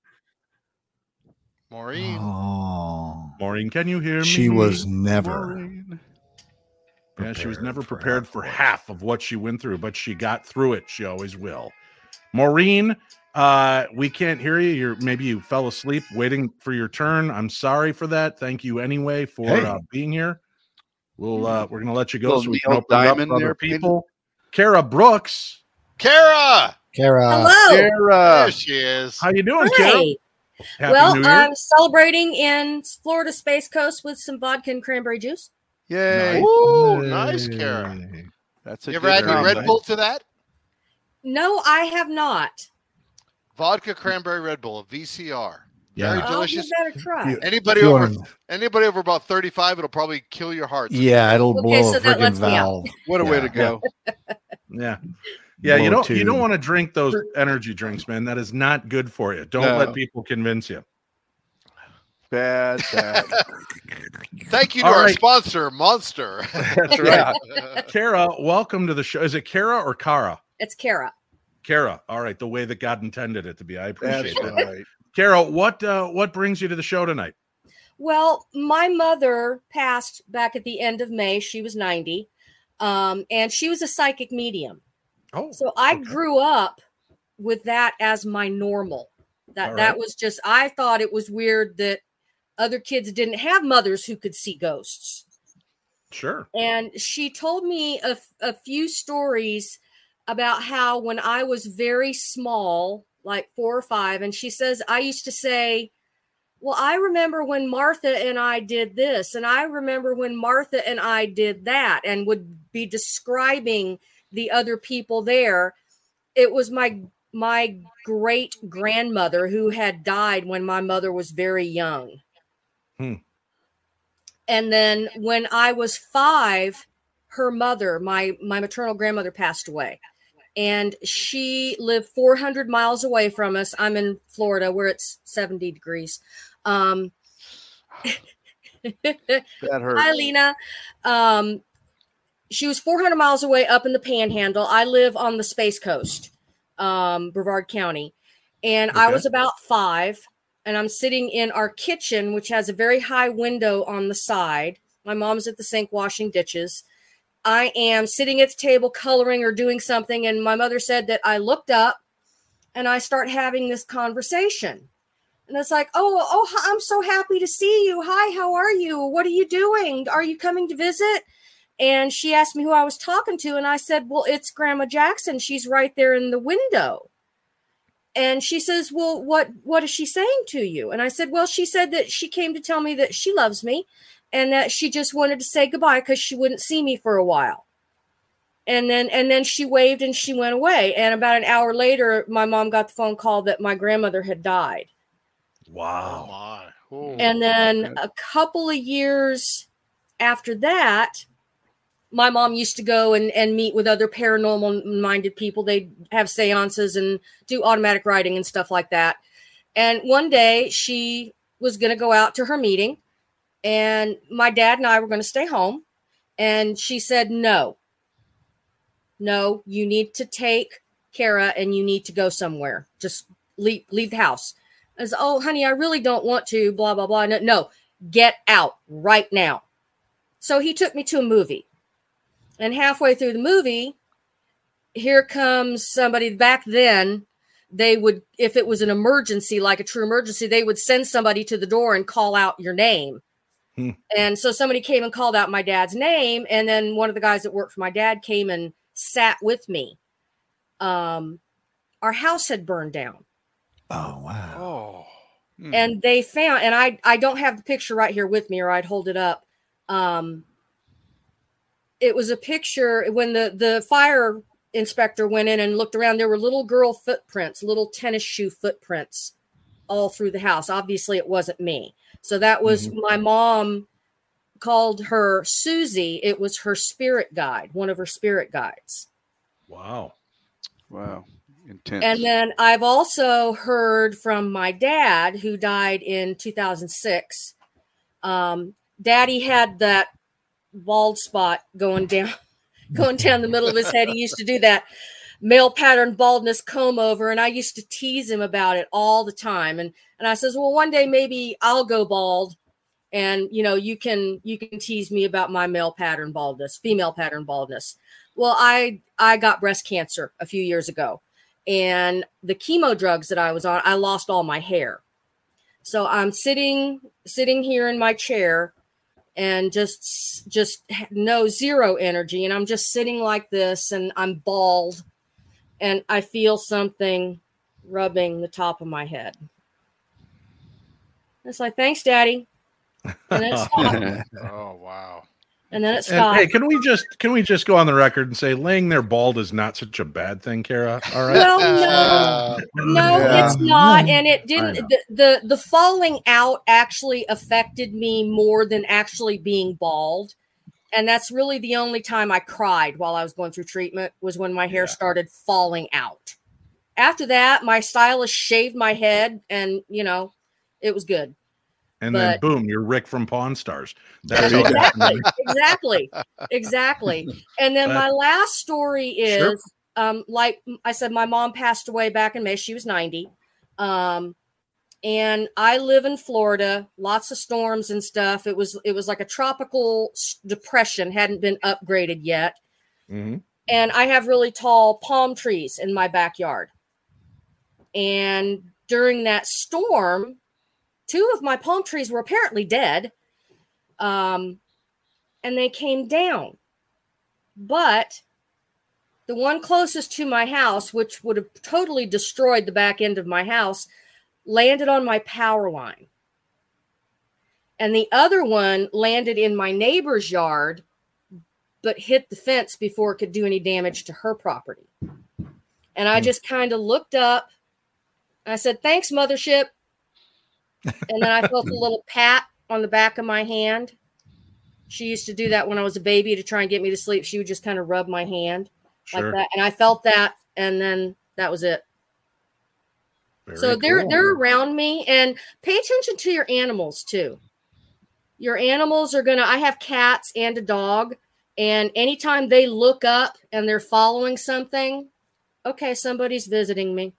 Maureen. Oh, Maureen, can you hear me? she was never. Yeah, she was never prepared for half half of what she went through, but she got through it. She always will. Maureen, Uh, we can't hear you. You're maybe you fell asleep waiting for your turn. I'm sorry for that. Thank you anyway for Hey. uh, being here. We'll uh, we're gonna let you go Little so we can Neil open it up Diamond for other there, maybe? people. Kara Brooks, Kara, Kara. Hello. Kara. there she is. how you doing, Kara? Happy well, I'm celebrating in Florida Space Coast with some vodka and cranberry juice. Yay. Ooh, nice, Kara. That's a You ever good had any. Red Bull to that? No, I have not. Vodka cranberry Red Bull, a VCR. Yeah. Very oh, I'll delicious. give that a try. Anybody If you over are- anybody over about 35, it'll probably kill your heart. yeah, it'll Okay, blow so a freaking lets me out. valve. What a way to go. Yeah. Yeah, you don't you don't want to drink those energy drinks, man. That is not good for you. Don't No. let people convince you. Bad, bad. Thank you to All our right. sponsor, Monster. That's right. Kara, welcome to the show. Is it Kara or Kara? It's Kara. Kara. All right, the way that God intended it to be. I appreciate That's that. right. Kara, what uh what brings you to the show tonight? Well, my mother passed back at the end of May. She was 90. Um, and she was a psychic medium. Oh, So I okay. grew up with that as my normal. That All that was just I thought it was weird that other kids didn't have mothers who could see ghosts. sure. And she told me a few stories about how when I was very small, like four or five, and she says, I used to say, Well, I remember when Martha and I did this, and I remember when Martha and I did that, and would be describing the other people there. It was my my great grandmother who had died when my mother was very young. Hmm. And then when I was five, her mother, my my maternal grandmother, passed away, and she lived 400 miles away from us. I'm in Florida, where it's 70 degrees. Um, That hurts. Hi, Lena. Um, she was 400 miles away up in the Panhandle. I live on the Space Coast, um, Brevard County, and I was about five. And I'm sitting in our kitchen, which has a very high window on the side. My mom's at the sink washing dishes. I am sitting at the table coloring or doing something, and my mother said that I looked up and I start having this conversation. And it's like, oh, oh, I'm so happy to see you. Hi, how are you? What are you doing? Are you coming to visit? And she asked me who I was talking to, and I said, well, it's Grandma Jackson. She's right there in the window. And she says, well, what what is she saying to you? And I said, well, she said that she came to tell me that she loves me, and that she just wanted to say goodbye because she wouldn't see me for a while. And then and then she waved and she went away. And about an hour later, my mom got the phone call that my grandmother had died. Oh Wow. my. And then a couple of years after that, my mom used to go and, and meet with other paranormal minded people. They'd have seances and do automatic writing and stuff like that. And one day she was going to go out to her meeting, and my dad and I were going to stay home. And she said, No, no, you need to take Kara and you need to go somewhere. Just leave, leave the house. I was, oh, honey, I really don't want to, blah, blah, blah. No, no, get out right now. So he took me to a movie. And halfway through the movie, here comes somebody back then. They would, if it was an emergency, like a true emergency, they would send somebody to the door and call out your name. Hmm. And so somebody came and called out my dad's name. And then one of the guys that worked for my dad came and sat with me. Um, our house had burned down Oh wow. Oh. Hmm. and they found and i i don't have the picture right here with me or i'd hold it up um it was a picture when the the fire inspector went in and looked around there were little girl footprints little tennis shoe footprints all through the house obviously it wasn't me so that was my mom called her susie it was her spirit guide one of her spirit guides Wow. Wow. Intense. And then I've also heard from my dad, who died in 2006. Um, Daddy had that bald spot going down, going down the middle of his head. He used to do that male pattern baldness comb over, and I used to tease him about it all the time. And and I says, well, one day maybe I'll go bald, and you know you can you can tease me about my male pattern baldness, female pattern baldness. Well, I I got breast cancer a few years ago and the chemo drugs that I was on, I lost all my hair. So I'm sitting sitting here in my chair and just just no zero energy and I'm just sitting like this and I'm bald and I feel something rubbing the top of my head. It's like, thanks, Daddy. And then it stopped. oh wow. And then it And, stopped. hey, can we just can we just go on the record and say laying there bald is not such a bad thing, Kara? All right. Well, no, no, Yeah. it's not, and it didn't. The, the the falling out actually affected me more than actually being bald, and that's really the only time I cried while I was going through treatment was when my hair started falling out. After that, my stylist shaved my head, and you know, it was good. and then boom, you're Rick from Pawn Stars. That's Yeah, exactly, exactly, exactly. And then my last story is, Sure. um, like I said, my mom passed away back in May. She was ninety, um, and I live in Florida. Lots of storms and stuff. It was it was like a tropical depression, hadn't been upgraded yet, Mhm. and I have really tall palm trees in my backyard. And during that storm, two of my palm trees were apparently dead. Um, and they came down. But the one closest to my house, which would have totally destroyed the back end of my house, landed on my power line. And the other one landed in my neighbor's yard, but hit the fence before it could do any damage to her property. And I hmm. just kind of looked up. I said, Thanks, mothership. And then I felt a little pat on the back of my hand. She used to do that when I was a baby to try and get me to sleep. She would just kind of rub my hand Sure. like that. And I felt that. And then that was it. So Very they're cool. they're around me and pay attention to your animals too. Your animals are gonna I have cats and a dog, and anytime they look up and they're following something, okay, somebody's visiting me.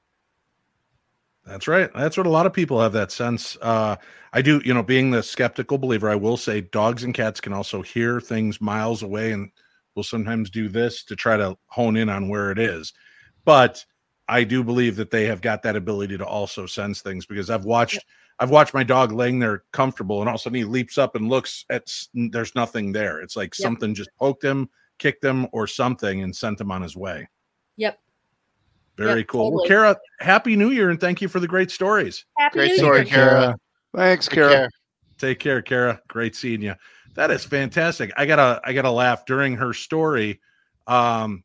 That's right. That's what a lot of people have that sense. Uh, I do, you know, being the skeptical believer, I will say dogs and cats can also hear things miles away and will sometimes do this to try to hone in on where it is. But I do believe that they have got that ability to also sense things because I've watched I've watched my dog laying there comfortable and all of a sudden he leaps up and looks at there's nothing there. It's like Yep. something just poked him, kicked him or something and sent him on his way. Yep. Very Yep, cool. Well. Kara, happy new year and thank you for the great stories. Happy Great New story, Year. Kara. Thanks, Take Kara. care. Take care, Kara. Great seeing you. That is fantastic. I gotta I gotta laugh during her story. Um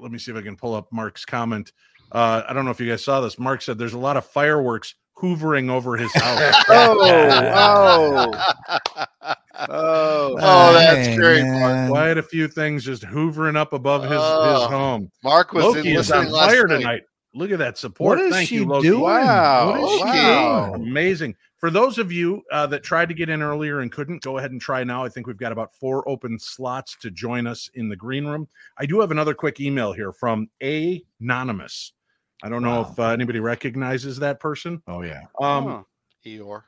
let me see if I can pull up Mark's comment. Uh I don't know if you guys saw this. Mark said there's a lot of fireworks hoovering over his house. Oh, oh, oh. Oh, that's Dang, great, man. Quite a few things just hoovering up above his, his Oh. home. Mark was Loki in is on fire night. tonight. Look at that support. What is Thank she you, Loki. doing? Wow. What is she Wow. doing? Amazing. For those of you uh, that tried to get in earlier and couldn't, go ahead and try now. I think we've got about four open slots to join us in the green room. I do have another quick email here from Anonymous. I don't know Wow. if uh, anybody recognizes that person. Oh yeah. Um, Huh. Eeyore.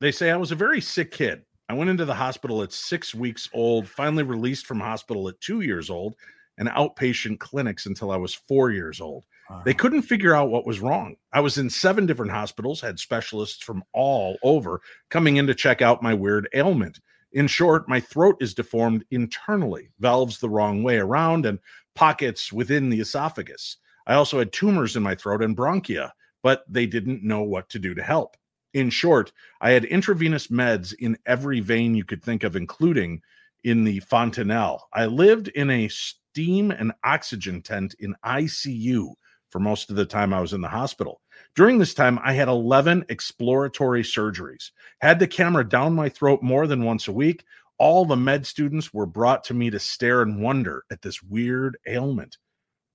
They say I was a very sick kid. I went into the hospital at six weeks old, finally released from hospital at two years old, and outpatient clinics until I was four years old. They couldn't figure out what was wrong. I was in seven different hospitals, had specialists from all over coming in to check out my weird ailment. In short, my throat is deformed internally, valves the wrong way around, and pockets within the esophagus. I also had tumors in my throat and bronchia, but they didn't know what to do to help. In short, I had intravenous meds in every vein you could think of, including in the fontanelle. I lived in a steam and oxygen tent in ICU for most of the time I was in the hospital. During this time, I had 11 exploratory surgeries, had the camera down my throat more than once a week. All the med students were brought to me to stare and wonder at this weird ailment.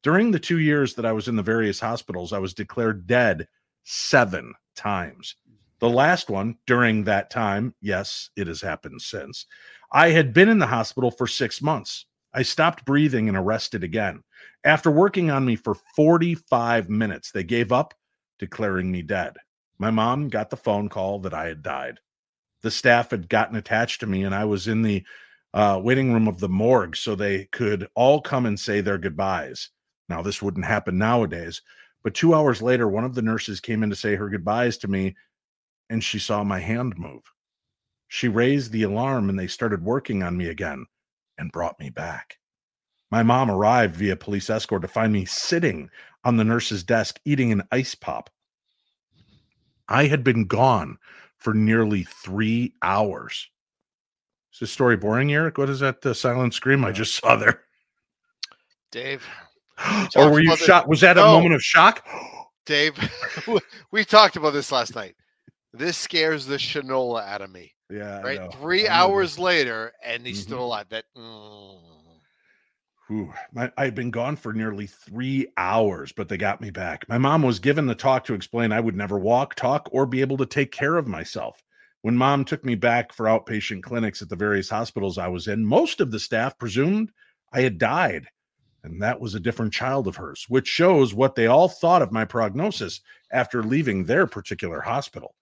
During the two years that I was in the various hospitals, I was declared dead seven times. The last one during that time, yes, it has happened since. I had been in the hospital for six months. I stopped breathing and arrested again. After working on me for 45 minutes, they gave up, declaring me dead. My mom got the phone call that I had died. The staff had gotten attached to me, and I was in the uh, waiting room of the morgue so they could all come and say their goodbyes. Now, this wouldn't happen nowadays, But two hours later, one of the nurses came in to say her goodbyes to me, and she saw my hand move. She raised the alarm and they started working on me again and brought me back. My mom arrived via police escort to find me sitting on the nurse's desk eating an ice pop. I had been gone for nearly three hours. Is this story boring, Eric? What is that uh, silent scream I just saw there? Dave. Or were you shocked? Was that a No. moment of shock? Dave, we talked about this last night. This scares the shinola out of me. Yeah, Right, three I hours later, and he's Mhm. still alive. That mm. Whew. My, I'd been gone for nearly three hours, but they got me back. My mom was given the talk to explain I would never walk, talk, or be able to take care of myself. When mom took me back for outpatient clinics at the various hospitals I was in, most of the staff presumed I had died. And that was a different child of hers, which shows what they all thought of my prognosis after leaving their particular hospital.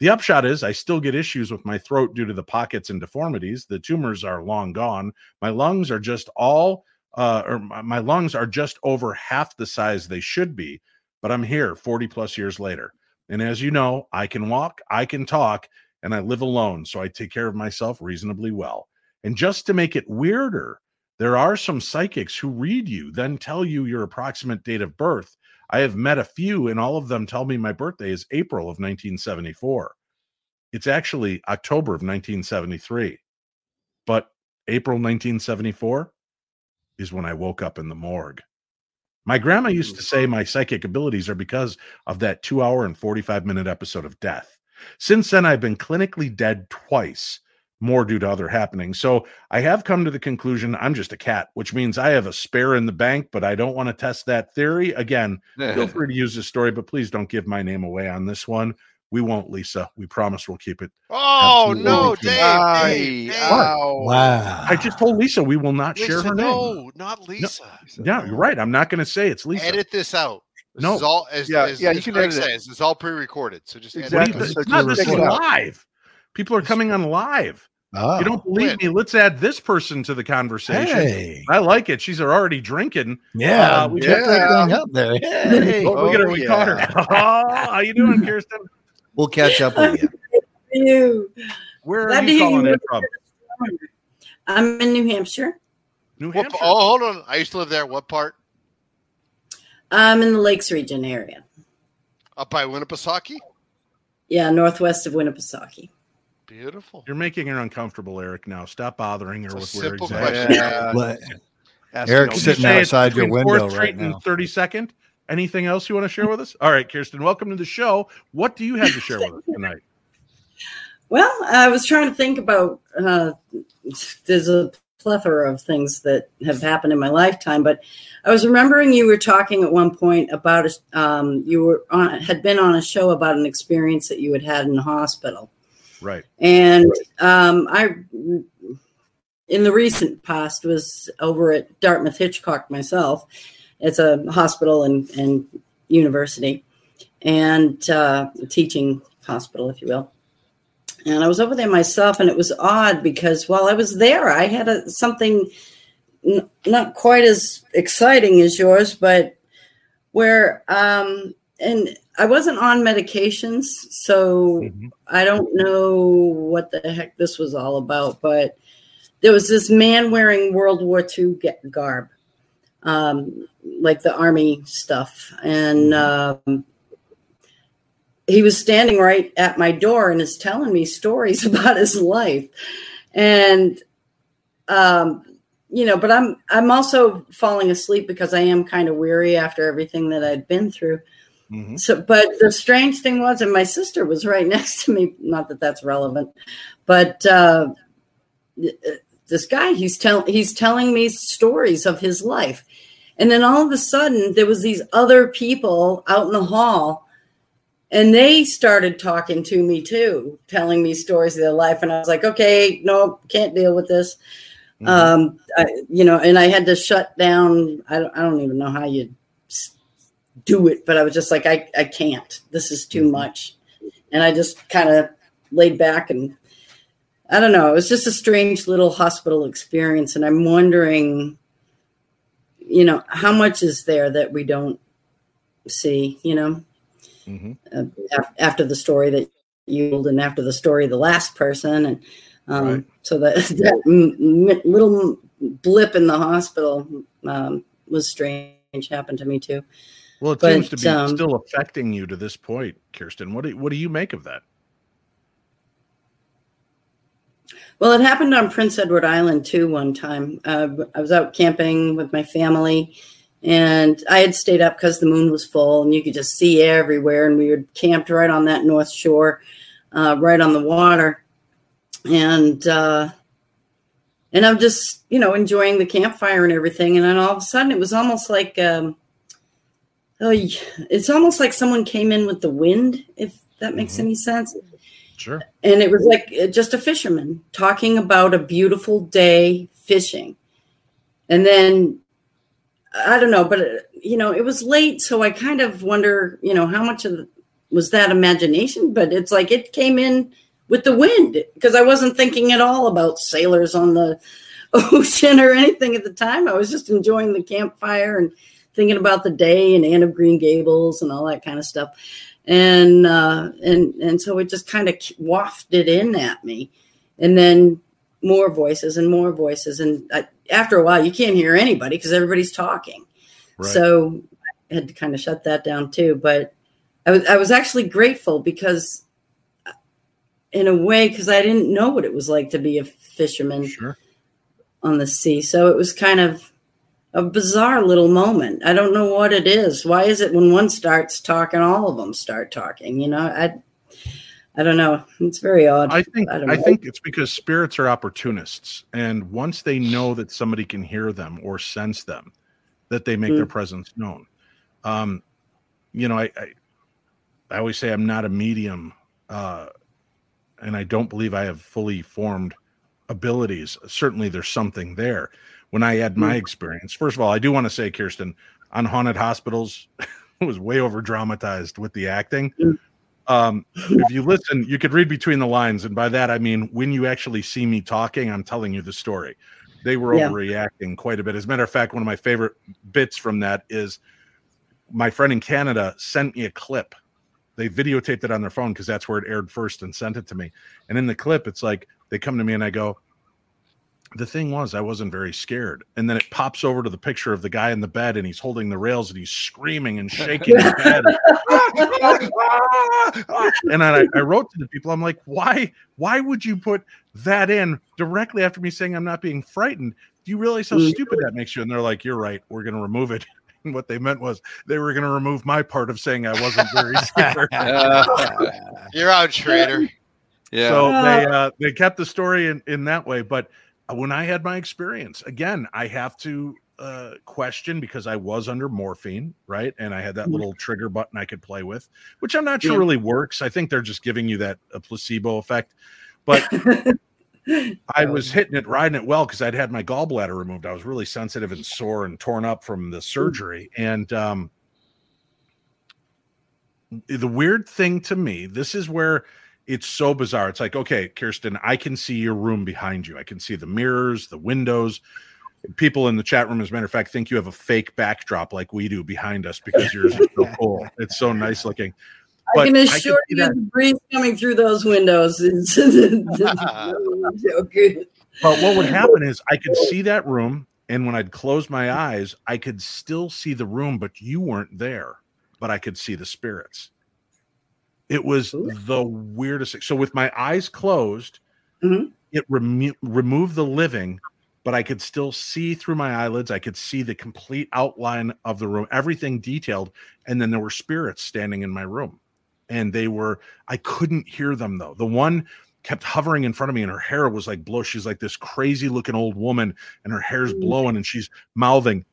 The upshot is I still get issues with my throat due to the pockets and deformities. The tumors are long gone. My lungs are just all uh, or my, lungs are just over half the size they should be, but I'm here 40 plus years later. And as you know, I can walk, I can talk, and I live alone. So I take care of myself reasonably well. And just to make it weirder, there are some psychics who read you, then tell you your approximate date of birth. I have met a few, and all of them tell me my birthday is April of 1974. It's actually October of 1973. But April 1974 is when I woke up in the morgue. My grandma used to say my psychic abilities are because of that two hour and 45 minute episode of death. Since then, I've been clinically dead twice, more due to other happenings. So I have come to the conclusion I'm just a cat, which means I have a spare in the bank, but I don't want to test that theory. Again, feel free to use this story, but please don't give my name away on this one. We won't, Lisa. We promise we'll keep it. Oh Absolutely no. Dave! Dave, Dave. Wow. I just told Lisa we will not share Lisa, her name. no, not Lisa. Yeah, you're right. I'm not going to say it's Lisa. Edit this out. This No. is all as, Yeah, as, yeah, as you can Greg edit it. it's all pre-recorded. So just edit What do Exactly. you- it. It's not, this is live. People are coming on live. Oh. You don't believe Quit. me? Let's add this person to the conversation. Hey. I like it. She's already drinking. Yeah. Uh, we we check that yeah. thing up there. Hey. Oh, look at her. Oh, We caught her. yeah. Oh, how you doing, Kirsten? We'll catch up with you. you. Where Glad are you calling you. in from? I'm in New Hampshire. New What, Hampshire. oh, hold on. I used to live there. What part? I'm in the Lakes region area. Up by Winnipesaukee? Yeah, northwest of Winnipesaukee. Beautiful. You're making her uncomfortable, Eric. Now stop bothering her It's with where simple exactly. Yeah. Eric's no- sitting outside your window 4th right now. 32nd. Anything else you want to share with us? All right, Kirsten, welcome to the show. What do you have to share with us tonight? Well, I was trying to think about. Uh, there's a plethora of things that have happened in my lifetime, but I was remembering you were talking at one point about a- um, you were on had been on a show about an experience that you had had in the hospital. Right. And um, I, in the recent past, was over at Dartmouth Hitchcock myself. It's a hospital and, and university, and uh, teaching hospital, if you will. And I was over there myself, and it was odd because while I was there, I had a, something n- not quite as exciting as yours, but where um, and I wasn't on medications, so Mhm. I don't know what the heck this was all about, but there was this man wearing World War II ga- garb, um, like the army stuff, and um, he was standing right at my door and is telling me stories about his life, and um, you know, but I'm I'm also falling asleep because I am kind of weary after everything that I'd been through. Mhm. So, but the strange thing was, and my sister was right next to me. Not that that's relevant, but uh, this guy, he's telling he's telling me stories of his life, and then all of a sudden, there was these other people out in the hall, and they started talking to me too, telling me stories of their life, and I was like, okay, no, can't deal with this. Mhm. Um, I, you know, and I had to shut down. I don't, I don't even know how you do it, but I was just like, I, I can't. This is too much, and I just kind of laid back and I don't know. It was just a strange little hospital experience, and I'm wondering, you know, how much is there that we don't see, you know, Mhm. uh, af- after the story that you told and after the story of the last person. And um, Right. so that, that m- m- little blip in the hospital um, was strange, happened to me too. Well, it But, seems to be um, still affecting you to this point, Kirsten. What do what do you make of that? Well, it happened on Prince Edward Island too. One time, uh, I was out camping with my family, and I had stayed up because the moon was full, and you could just see everywhere. And we were camped right on that north shore, uh, right on the water, and uh, and I'm just you know enjoying the campfire and everything. And then all of a sudden, it was almost like um, y- it's almost like someone came in with the wind. If that makes any sense Sure. and it was like uh, just a fisherman talking about a beautiful day fishing and then i don't know but uh, you know it was late so i kind of wonder you know how much of the- was that imagination but it's like it came in with the wind because i wasn't thinking at all about sailors on the ocean or anything at the time i was just enjoying the campfire and thinking about the day and anne of green gables and all that kind of stuff and uh, and and so it just kind of wafted in at me, and then more voices and more voices, and I, after a while, you can't hear anybody because everybody's talking. Right. So I had to kind of shut that down too. But I was I was actually grateful because, uh, in a way, because I didn't know what it was like to be a fisherman Sure. on the sea. So it was kind of a bizarre little moment. I don't know what it is. Why is it when one starts talking, all of them start talking? You know, I, I don't know. It's very odd. I think I I, think it's because spirits are opportunists, and once they know that somebody can hear them or sense them, that they make their Mm. presence known. Um, you know, I, I I always say I'm not a medium, uh, and I don't believe I have fully formed abilities. Certainly, there's something there. When I had my Mm. experience, first of all, I do want to say, Kirsten, on haunted hospitals, it was way over dramatized with the acting. Mm. Um, if you listen, you could read between the lines, and by that I mean when you actually see me talking, I'm telling you the story. They were Yeah. overreacting quite a bit. As a matter of fact, one of my favorite bits from that is my friend in Canada sent me a clip. They videotaped it on their phone because that's where it aired first and sent it to me. And in the clip, it's like they come to me and I go, the thing was, I wasn't very scared. And then it pops over to the picture of the guy in the bed and he's holding the rails and he's screaming and shaking his head. and I, I wrote to the people, I'm like, why, why would you put that in directly after me saying I'm not being frightened? Do you realize how Mhm. stupid that makes you? And they're like, You're right, we're gonna remove it. And what they meant was they were gonna remove my part of saying I wasn't very scared. You're out, Schrader. Yeah. So they uh, they kept the story in, in that way. But uh, when I had my experience, again, I have to uh, question because I was under morphine, right? And I had that Mhm. little trigger button I could play with, which I'm not sure Yeah. really works. I think they're just giving you that a placebo effect. But I was hitting it, riding it well because I'd had my gallbladder removed. I was really sensitive and sore and torn up from the surgery. And um, the weird thing to me, this is where it's so bizarre. It's like, okay, Kirsten, I can see your room behind you. I can see the mirrors, the windows. People in the chat room, as a matter of fact, think you have a fake backdrop like we do behind us because yours is so cool. It's so nice looking. I can assure see you, the breeze coming through those windows is so good. But what would happen is I could see that room, and when I'd close my eyes, I could still see the room, but you weren't there. But I could see the spirits. It was the weirdest. So with my eyes closed, Mhm. it remo- removed the living, but I could still see through my eyelids. I could see the complete outline of the room, everything detailed, and then there were spirits standing in my room, and they were. I couldn't hear them though. The one kept hovering in front of me and her hair was like blow she's like this crazy looking old woman and her hair's blowing and she's mouthing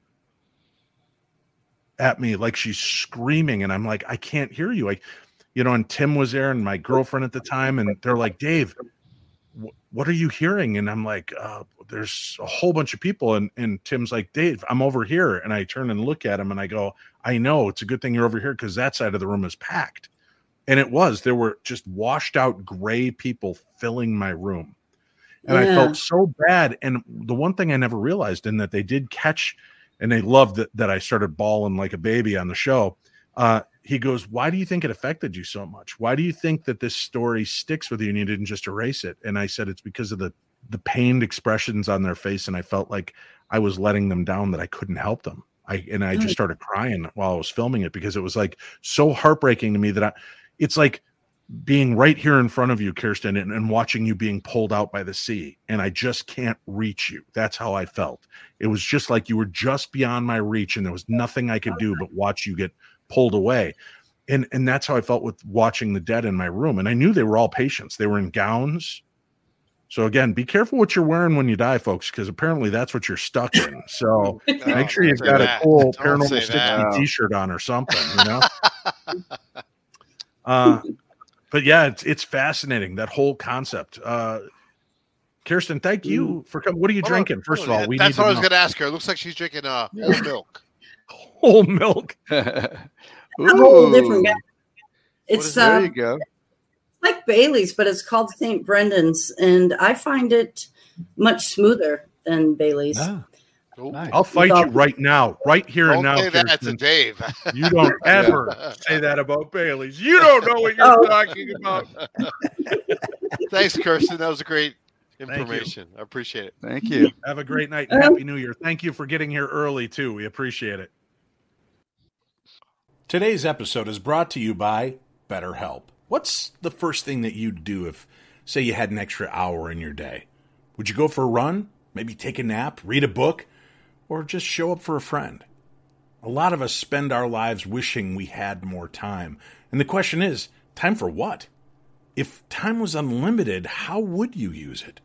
at me like she's screaming and i'm like i can't hear you like you know and tim was there and my girlfriend at the time and they're like dave wh- what are you hearing? And i'm like uh, there's a whole bunch of people and and tim's like dave i'm over here and i turn and look at him and i go i know it's a good thing you're over here because that side of the room is packed. And it was there were just washed out gray people filling my room and i felt so bad and the one thing i never realized in that they did catch and they loved that, that i started bawling like a baby on the show Uh, he goes, Why do you think it affected you so much? Why do you think that this story sticks with you and you didn't just erase it? And I said, It's because of the the pained expressions on their face, and I felt like I was letting them down that I couldn't help them. I and I just started crying while I was filming it because it was like so heartbreaking to me that I it's like being right here in front of you, Kirsten, and, and, watching you being pulled out by the sea. And I just can't reach you. That's how I felt. It was just like you were just beyond my reach, and there was nothing I could do but watch you get pulled away. And and that's how I felt with watching the dead in my room. And I knew they were all patients. They were in gowns. So again, be careful what you're wearing when you die, folks, because apparently that's what you're stuck in. So no, make sure you've got that. a cool don't paranormal sticky t-shirt on or something, you know. uh but yeah, it's it's fascinating that whole concept. Uh, Kirsten, thank you for coming. What are you Hold drinking? On. First of all, we that's what I was going to ask her. It looks like she's drinking uh, whole milk. whole milk. whole different. guy. It's uh, there you go. Like Bailey's, but it's called St. Brendan's, and I find it much smoother than Bailey's. Ah. Nice. I'll fight you right now, right here don't and now. Say that to Dave. You don't ever say that about Bailey's. You don't know what you're oh. talking about. Thanks, Kirsten. That was a great information. I appreciate it. Thank you. Have a great night and happy new year. Thank you for getting here early too. We appreciate it. Today's episode is brought to you by BetterHelp. What's the first thing that you'd do if, say, you had an extra hour in your day? Would you go for a run? Maybe take a nap? Read a book? or just show up for a friend. A lot of us spend our lives wishing we had more time. And the question is time for what? If time was unlimited, how would you use it?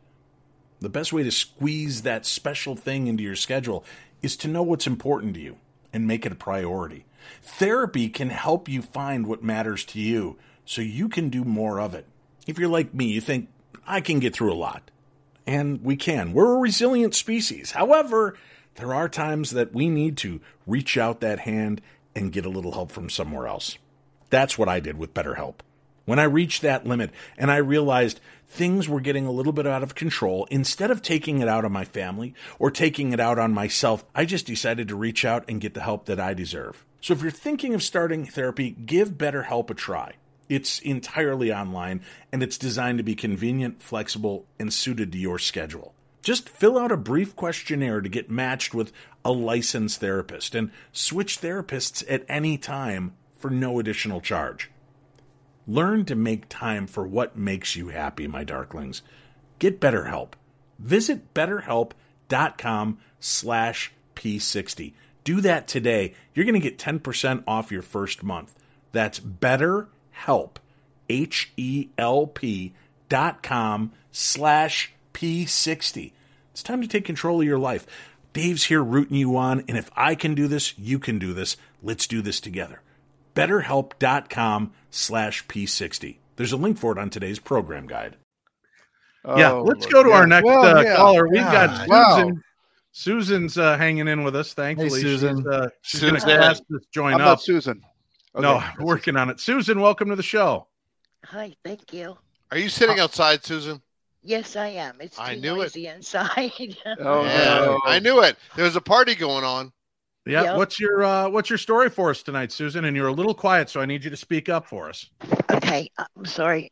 The best way to squeeze that special thing into your schedule is to know what's important to you and make it a priority. Therapy can help you find what matters to you so you can do more of it. If you're like me, you think, I can get through a lot. And we can. We're a resilient species. However, there are times that we need to reach out that hand and get a little help from somewhere else. That's what I did with BetterHelp. When I reached that limit and I realized things were getting a little bit out of control, instead of taking it out on my family or taking it out on myself, I just decided to reach out and get the help that I deserve. So if you're thinking of starting therapy, give BetterHelp a try. It's entirely online and it's designed to be convenient, flexible, and suited to your schedule. Just fill out a brief questionnaire to get matched with a licensed therapist and switch therapists at any time for no additional charge. Learn to make time for what makes you happy, my darklings. Get BetterHelp. Visit betterhelp.com slash P60. Do that today. You're going to get 10% off your first month. That's betterhelp, H-E-L-P dot com slash P60. It's time to take control of your life. Dave's here rooting you on, and if I can do this, you can do this. Let's do this together. BetterHelp.com slash P60. There's a link for it on today's program guide. Oh, yeah, let's go to yeah. our next well, uh, yeah. caller. We've got Susan. Wow. Susan's uh, hanging in with us, thankfully. Hey, Susan. She's, uh, she's going to ask this join How up. Susan? Okay. No, working on it. Susan, welcome to the show. Hi, thank you. Are you sitting outside, Susan? Yes, I am. It's I knew noisy it. inside. oh yeah, no. I knew it. There was a party going on. Yeah. Yep. What's your uh, What's your story for us tonight, Susan? And you're a little quiet, so I need you to speak up for us. Okay, I'm sorry.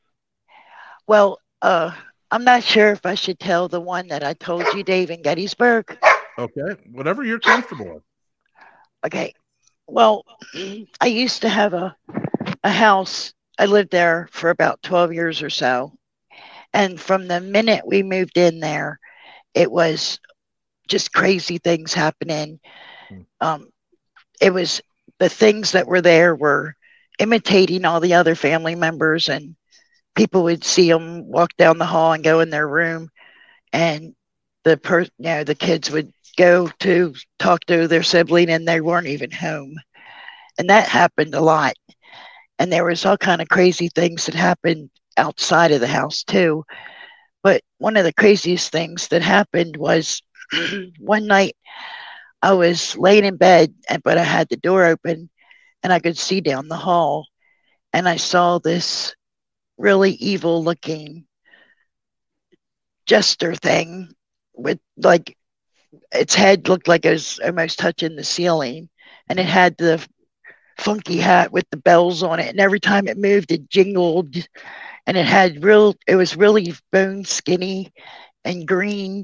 Well, uh, I'm not sure if I should tell the one that I told you, Dave, in Gettysburg. Okay, whatever you're comfortable with. Okay. Well, I used to have a a house. I lived there for about 12 years or so and from the minute we moved in there, it was just crazy things happening. Hmm. Um, it was the things that were there were imitating all the other family members, and people would see them walk down the hall and go in their room, and the per you know the kids would go to talk to their sibling, and they weren't even home, and that happened a lot. And there was all kind of crazy things that happened outside of the house too. But one of the craziest things that happened was one night I was laying in bed, but I had the door open and I could see down the hall. And I saw this really evil looking jester thing with like its head looked like it was almost touching the ceiling and it had the funky hat with the bells on it, and every time it moved, it jingled, and it had real. It was really bone skinny and green,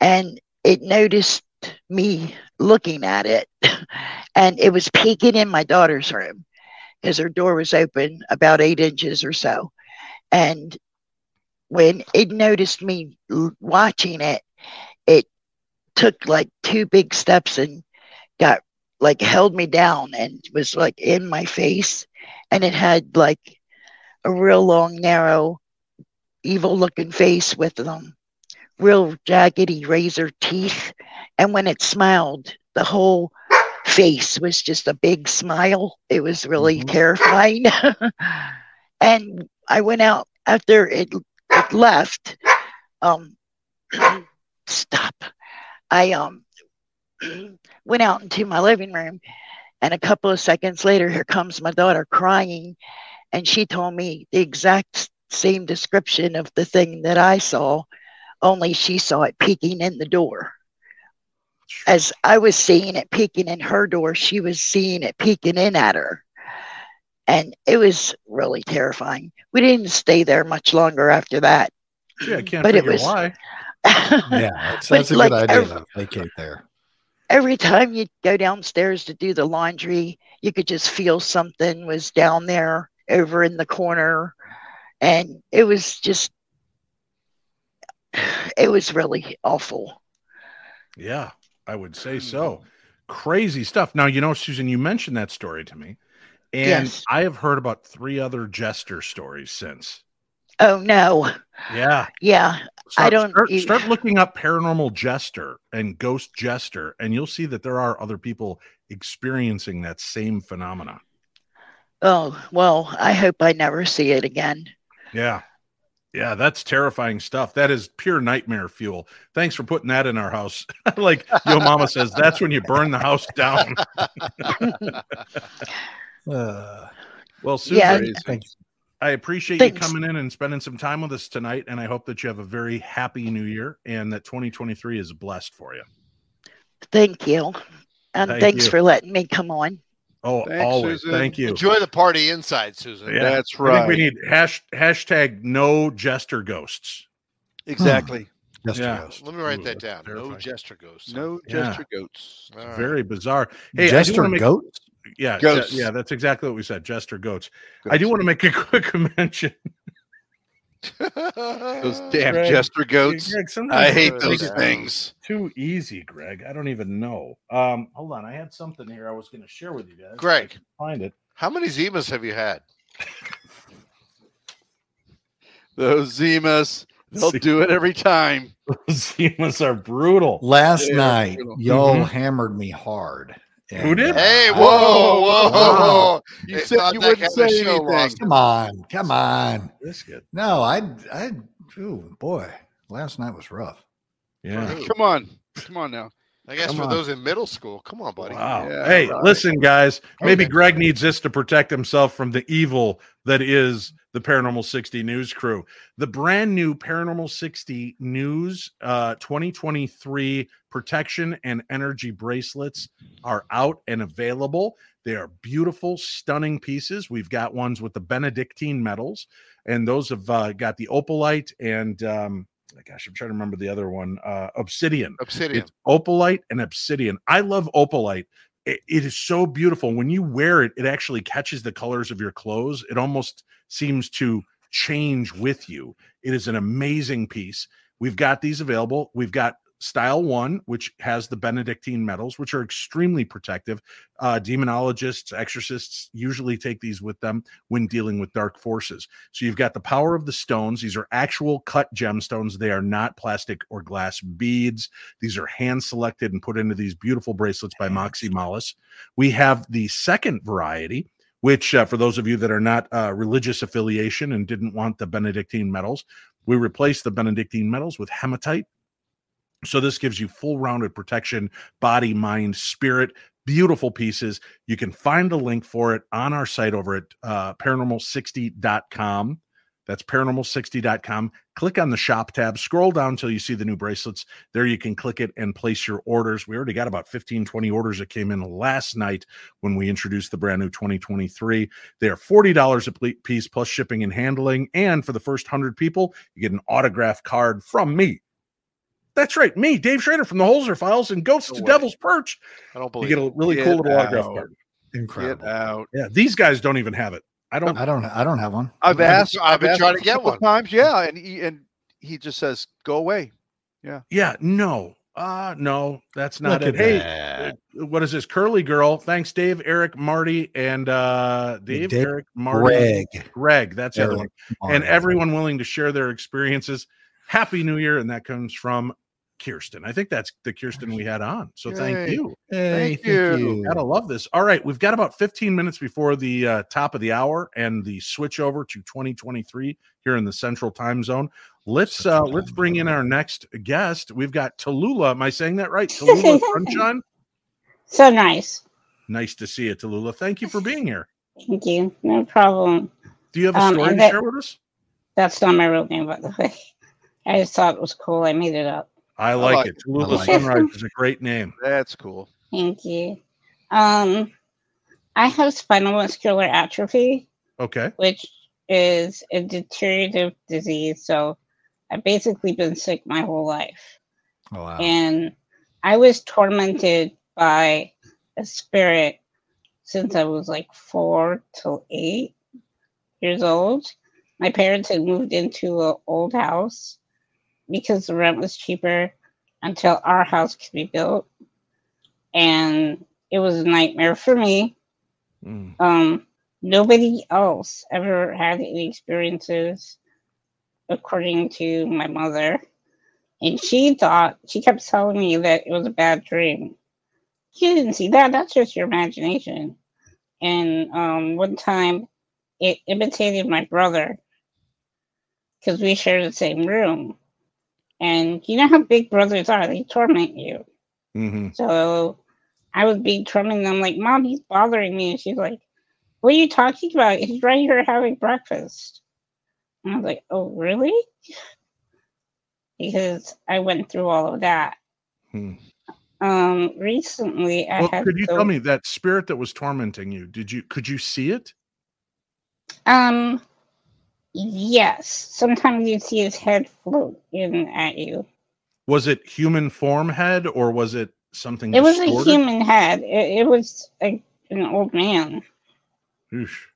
and it noticed me looking at it, and it was peeking in my daughter's room because her door was open about eight inches or so, and when it noticed me watching it, it took like two big steps and got like held me down and was like in my face. And it had like a real long narrow evil looking face with them real jaggedy razor teeth. And when it smiled the whole face was just a big smile. It was really terrifying. And i went out after it, it left. Um stop i um went out into my living room and a couple of seconds later here comes my daughter crying and she told me the exact same description of the thing that i saw only she saw it peeking in the door. As i was seeing it peeking in her door she was seeing it peeking in at her. And it was really terrifying. We didn't stay there much longer after that. Yeah, I can't But it was- why. Yeah, that's, that's a like good idea ev- to vacate there. every time you go downstairs to do the laundry, you could just feel something was down there over in the corner. And it was just, it was really awful. Yeah, I would say so. Mm-hmm. Crazy stuff. Now, you know, Susan, you mentioned that story to me, and Yes. I have heard about three other jester stories since. Oh, no. Yeah. Yeah. I don't start, e- start looking up paranormal jester and ghost jester, and you'll see that there are other people experiencing that same phenomena. Oh, well, I hope I never see it again. Yeah. Yeah, that's terrifying stuff. That is pure nightmare fuel. Thanks for putting that in our house. like yo mama says, that's when you burn the house down. Uh, well, Susan, Yeah. Thank you. I appreciate Thanks. you coming in and spending some time with us tonight. And I hope that you have a very happy new year and that 2023 is blessed for you. Thank you. And Thank thanks you. for letting me come on. Oh, Thanks, always. Susan. Thank you. Enjoy the party inside, Susan. Yeah. That's I think we need hash, hashtag no jester ghosts. Exactly. Just Yeah. ghost. Let me write Ooh, that that's down. No jester ghosts. No Yeah. gesture goats. All right. Very bizarre. Hey, Jester wanna make- goat. Yeah, Je- yeah, that's exactly what we said. Jester goats. I do want to make a quick mention. Those damn Greg, jester goats. Greg, I hate those things. Too easy, Greg. I don't even know. Um, hold on. I had something here I was going to share with you guys. Greg. Find it. How many Zimas have you had? Those Zimas. They'll do it every time. Zimas are brutal. Last Yeah, night, brutal. y'all Mhm. hammered me hard. Who did? Hey, I- whoa, whoa, whoa! You They said thought you wouldn't kind of say show anything. lost Come on, come on. Biscuit. No, I, I, oh boy, last night was rough. Yeah. Come on. Come on now. I guess Come for on. those in middle school. Come on, buddy. Wow. Yeah, hey, right. listen, guys. Maybe Okay. Greg needs this to protect himself from the evil that is the Paranormal 60 News crew. The brand new Paranormal 60 News uh, 2023 protection and energy bracelets are out and available. They are beautiful, stunning pieces. We've got ones with the Benedictine medals, and those have uh, got the opalite and um, gosh, I'm trying to remember the other one, uh, obsidian. Obsidian. It's opalite and obsidian. I love opalite. It, it is so beautiful. When you wear it, it actually catches the colors of your clothes. It almost seems to change with you. It is an amazing piece. We've got these available. We've got style one, which has the Benedictine medals, which are extremely protective. Uh, demonologists, exorcists usually take these with them when dealing with dark forces. So you've got the power of the stones. These are actual cut gemstones. They are not plastic or glass beads. These are hand selected and put into these beautiful bracelets by Moxie Mollis. We have the second variety, which, uh, for those of you that are not uh, religious affiliation and didn't want the Benedictine medals, we replaced the Benedictine medals with hematite. So this gives you full rounded protection, body, mind, spirit. Beautiful pieces. You can find a link for it on our site over at uh, paranormal60.com. That's paranormal60.com. Click on the shop tab, scroll down until you see the new bracelets. There you can click it and place your orders. We already got about 15, 20 orders that came in last night when we introduced the brand new 2023. They are $40 a piece plus shipping and handling. And for the first 100 people, you get an autograph card from me. That's right, me, Dave Schrader from the Holzer Files and Ghosts No to way. Devil's Perch. I don't believe You get a really cool little autograph card. Incredible. Get out. Yeah, these guys don't even have it. I don't. I don't. I don't have one. I've been- asked. I've been asked trying to get one. times. Yeah, and he and he just says, "Go away." Yeah, Yeah. no. Uh no, that's not Look it. Hey, that. uh, what is this? Curly girl. Thanks, Dave, Eric, Marty, and uh Dave, Dave, Eric, Marty, Greg. Greg. That's the other Eric, one. And everyone willing to share their experiences. Happy New Year, and that comes from Kirsten. I think that's the Kirsten we had on. So thank you. Hey, Thank you. Gotta love this. All right, we've got about 15 minutes before the uh, top of the hour and the switch over to 2023 here in the Central Time Zone. Let's uh, Central let's Time bring in our next guest. We've got Tallulah. Am I saying that right? Tallulah Sunshine. So nice. Nice to see you, Tallulah. Thank you for being here. Thank you. No problem. Do you have a Um, story and to that- share with us? That's not my real name, by the way. I just thought it was cool. I made it up. I like like it. it. Tallulah like. Sunrise is a great name. That's cool. Thank you. Um, I have spinal muscular atrophy, Okay. which is a deteriorative disease. So I've basically been sick my whole life. Oh, wow. And I was tormented by a spirit since I was like four till eight years old. My parents had moved into an old house because the rent was cheaper until our house could be built. And it was a nightmare for me. Mm. Um, nobody else ever had any experiences, according to my mother. And she thought, she kept telling me that it was a bad dream. You didn't see that, that's just your imagination. And um, one time it imitated my brother because we shared the same room. And you know how big brothers are, they torment you. hmm So I was being tormenting I'm like, Mom, he's bothering me. And she's like, What are you talking about? He's right here having breakfast. And I was like, Oh, really? Because I went through all of that. Hmm. Um, recently I Well, had could you tell me that spirit that was tormenting you? Did you could you see it? Um, yes. Sometimes you'd see his head float in at you. Was it human form head or was it something? It was a human head. It, it was a, an old man. Oosh.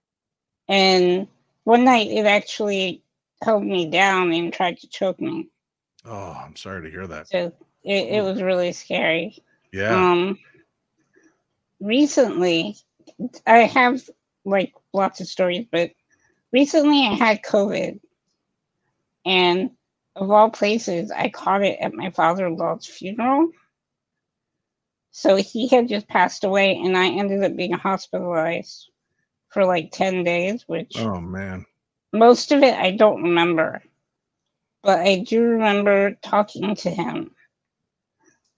And one night it actually held me down and tried to choke me. Oh, I'm sorry to hear that. So it, it was really scary. Yeah. Um recently I have like lots of stories, but recently I had COVID and of all places I caught it at my father-in-law's funeral. So he had just passed away and I ended up being hospitalized for like 10 days, which oh man. most of it I don't remember, but I do remember talking to him.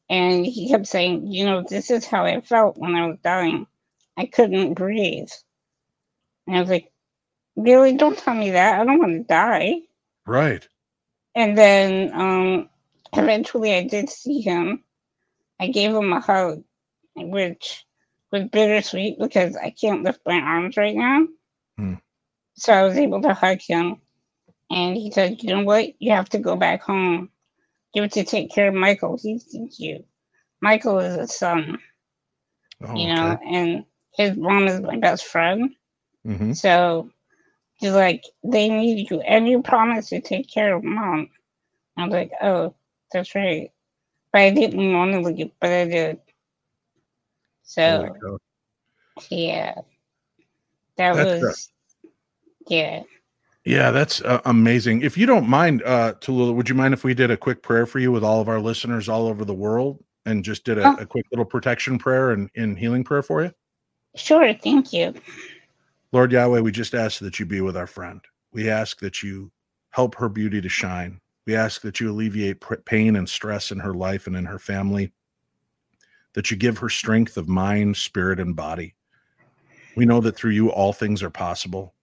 And he kept saying, You know, this is how I felt when I was dying. I couldn't breathe. And I was like, Really? Don't tell me that. I don't want to die. Right. And then um, eventually I did see him. I gave him a hug, which was bittersweet because I can't lift my arms right now. Hmm. So I was able to hug him. And he said, You know what? You have to go back home. You have to take care of Michael. He needs you. Michael is a son, Oh, you know, and his mom is my best friend. hmm So he's like, they need you. And you promised to take care of mom. I was like, oh, that's right. But I didn't want to leave, but I did. So, yeah. That That's was, yeah. Yeah, that's uh, amazing. If you don't mind, uh, Tallulah, would you mind if we did a quick prayer for you with all of our listeners all over the world and just did a, Oh. a quick little protection prayer and, and healing prayer for you? Sure. Thank you. Lord Yahweh, we just ask that you be with our friend. We ask that you help her beauty to shine. We ask that you alleviate pain and stress in her life and in her family, that you give her strength of mind, spirit, and body. We know that through you all things are possible.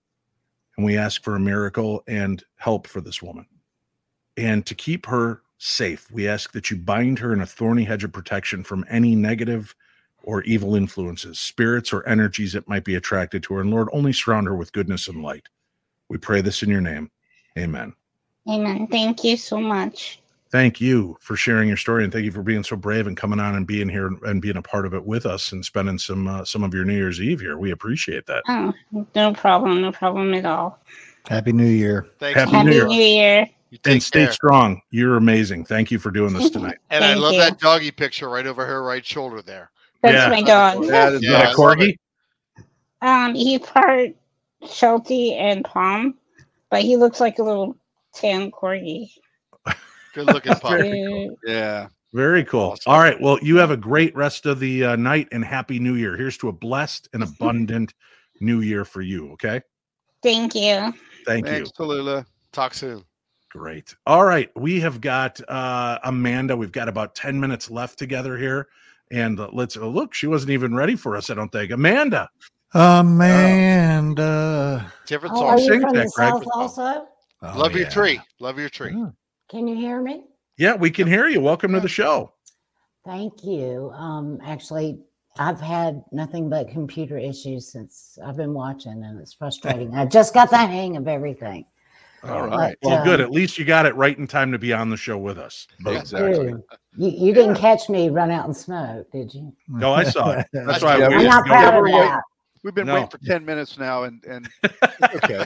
and we ask for a miracle and help for this woman. And to keep her safe, we ask that you bind her in a thorny hedge of protection from any negative or evil influences, spirits or energies that might be attracted to her. And Lord, only surround her with goodness and light. We pray this in your name. Amen. Amen. Thank you so much. Thank you for sharing your story and thank you for being so brave and coming on and being here and being a part of it with us and spending some uh, some of your New Year's Eve here. We appreciate that. Oh, no problem. No problem at all. Happy New Year. Thanks. Happy Happy New New Year. Year. You take And stay care. strong. You're amazing. Thank you for doing this tonight. And I love you. that doggy picture right over her right shoulder there. That's Yeah. my dog. That is Is that a I corgi? Um, he's part Sheltie and Pom, but he looks like a little tan corgi. Good looking puppy. Cute. Yeah. Very cool. Awesome. All right. Well, you have a great rest of the uh, night and happy new year. Here's to a blessed and abundant new year for you. Okay. Thank you. Thank Thanks, you. Tallulah. Talk soon. Great. All right. We have got uh, Amanda. We've got about 10 minutes left together here. And uh, let's oh, look, she wasn't even ready for us, I don't think. Amanda. Amanda. Different Oh, song. are you Sing from that, the Greg. South also? Oh, Love your tree. Love your tree. Oh. Can you hear me? Yeah, we can hear you. Welcome to the show. Thank you. Um, actually, I've had nothing but computer issues since I've been watching, and it's frustrating. I just got the hang of everything. All right. But, Well, good. um, At least you got it right in time to be on the show with us. Exactly. Ew. You, you didn't catch me run out and smoke, did you? No, I saw it. That's why Yeah, I'm not proud of that. We've been No. waiting for 10 minutes now and, and okay.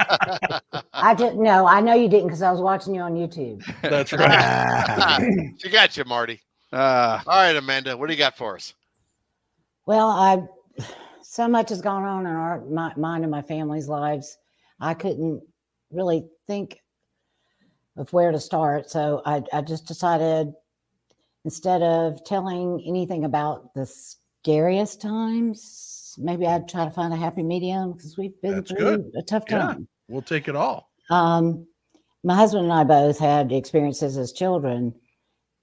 I didn't know. I know you didn't because I was watching you on YouTube. That's right. She got you, Marty. Uh, All right, Amanda. What do you got for us? Well, I so much has gone on in our my, mine and my family's lives. I couldn't really think of where to start, so I, I just decided instead of telling anything about the scariest times, maybe I'd try to find a happy medium because we've been That's through good. a tough Yeah. time. We'll take it all. Um, my husband and I both had experiences as children.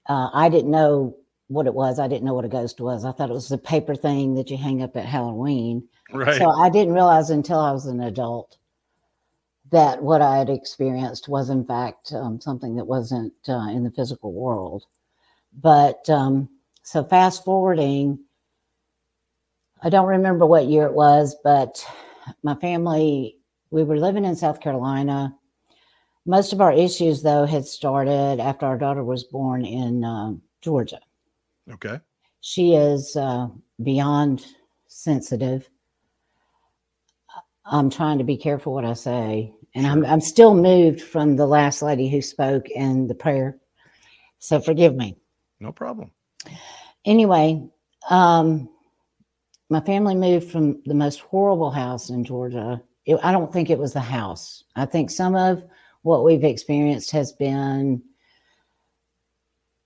Uh, I didn't know what it was. I didn't know what a ghost was. I thought it was the paper thing that you hang up at Halloween. Right. So I didn't realize until I was an adult that what I had experienced was, in fact, um, something that wasn't uh, in the physical world. But um, so fast forwarding, I don't remember what year it was, but my family, we were living in South Carolina. Most of our issues, though, had started after our daughter was born in um, Georgia. okay. She is uh, beyond sensitive. I'm trying to be careful what I say, and I'm I'm still moved from the last lady who spoke and the prayer. So forgive me. No problem. Anyway, um, my family moved from the most horrible house in Georgia. It, I don't think it was the house. I think some of what we've experienced has been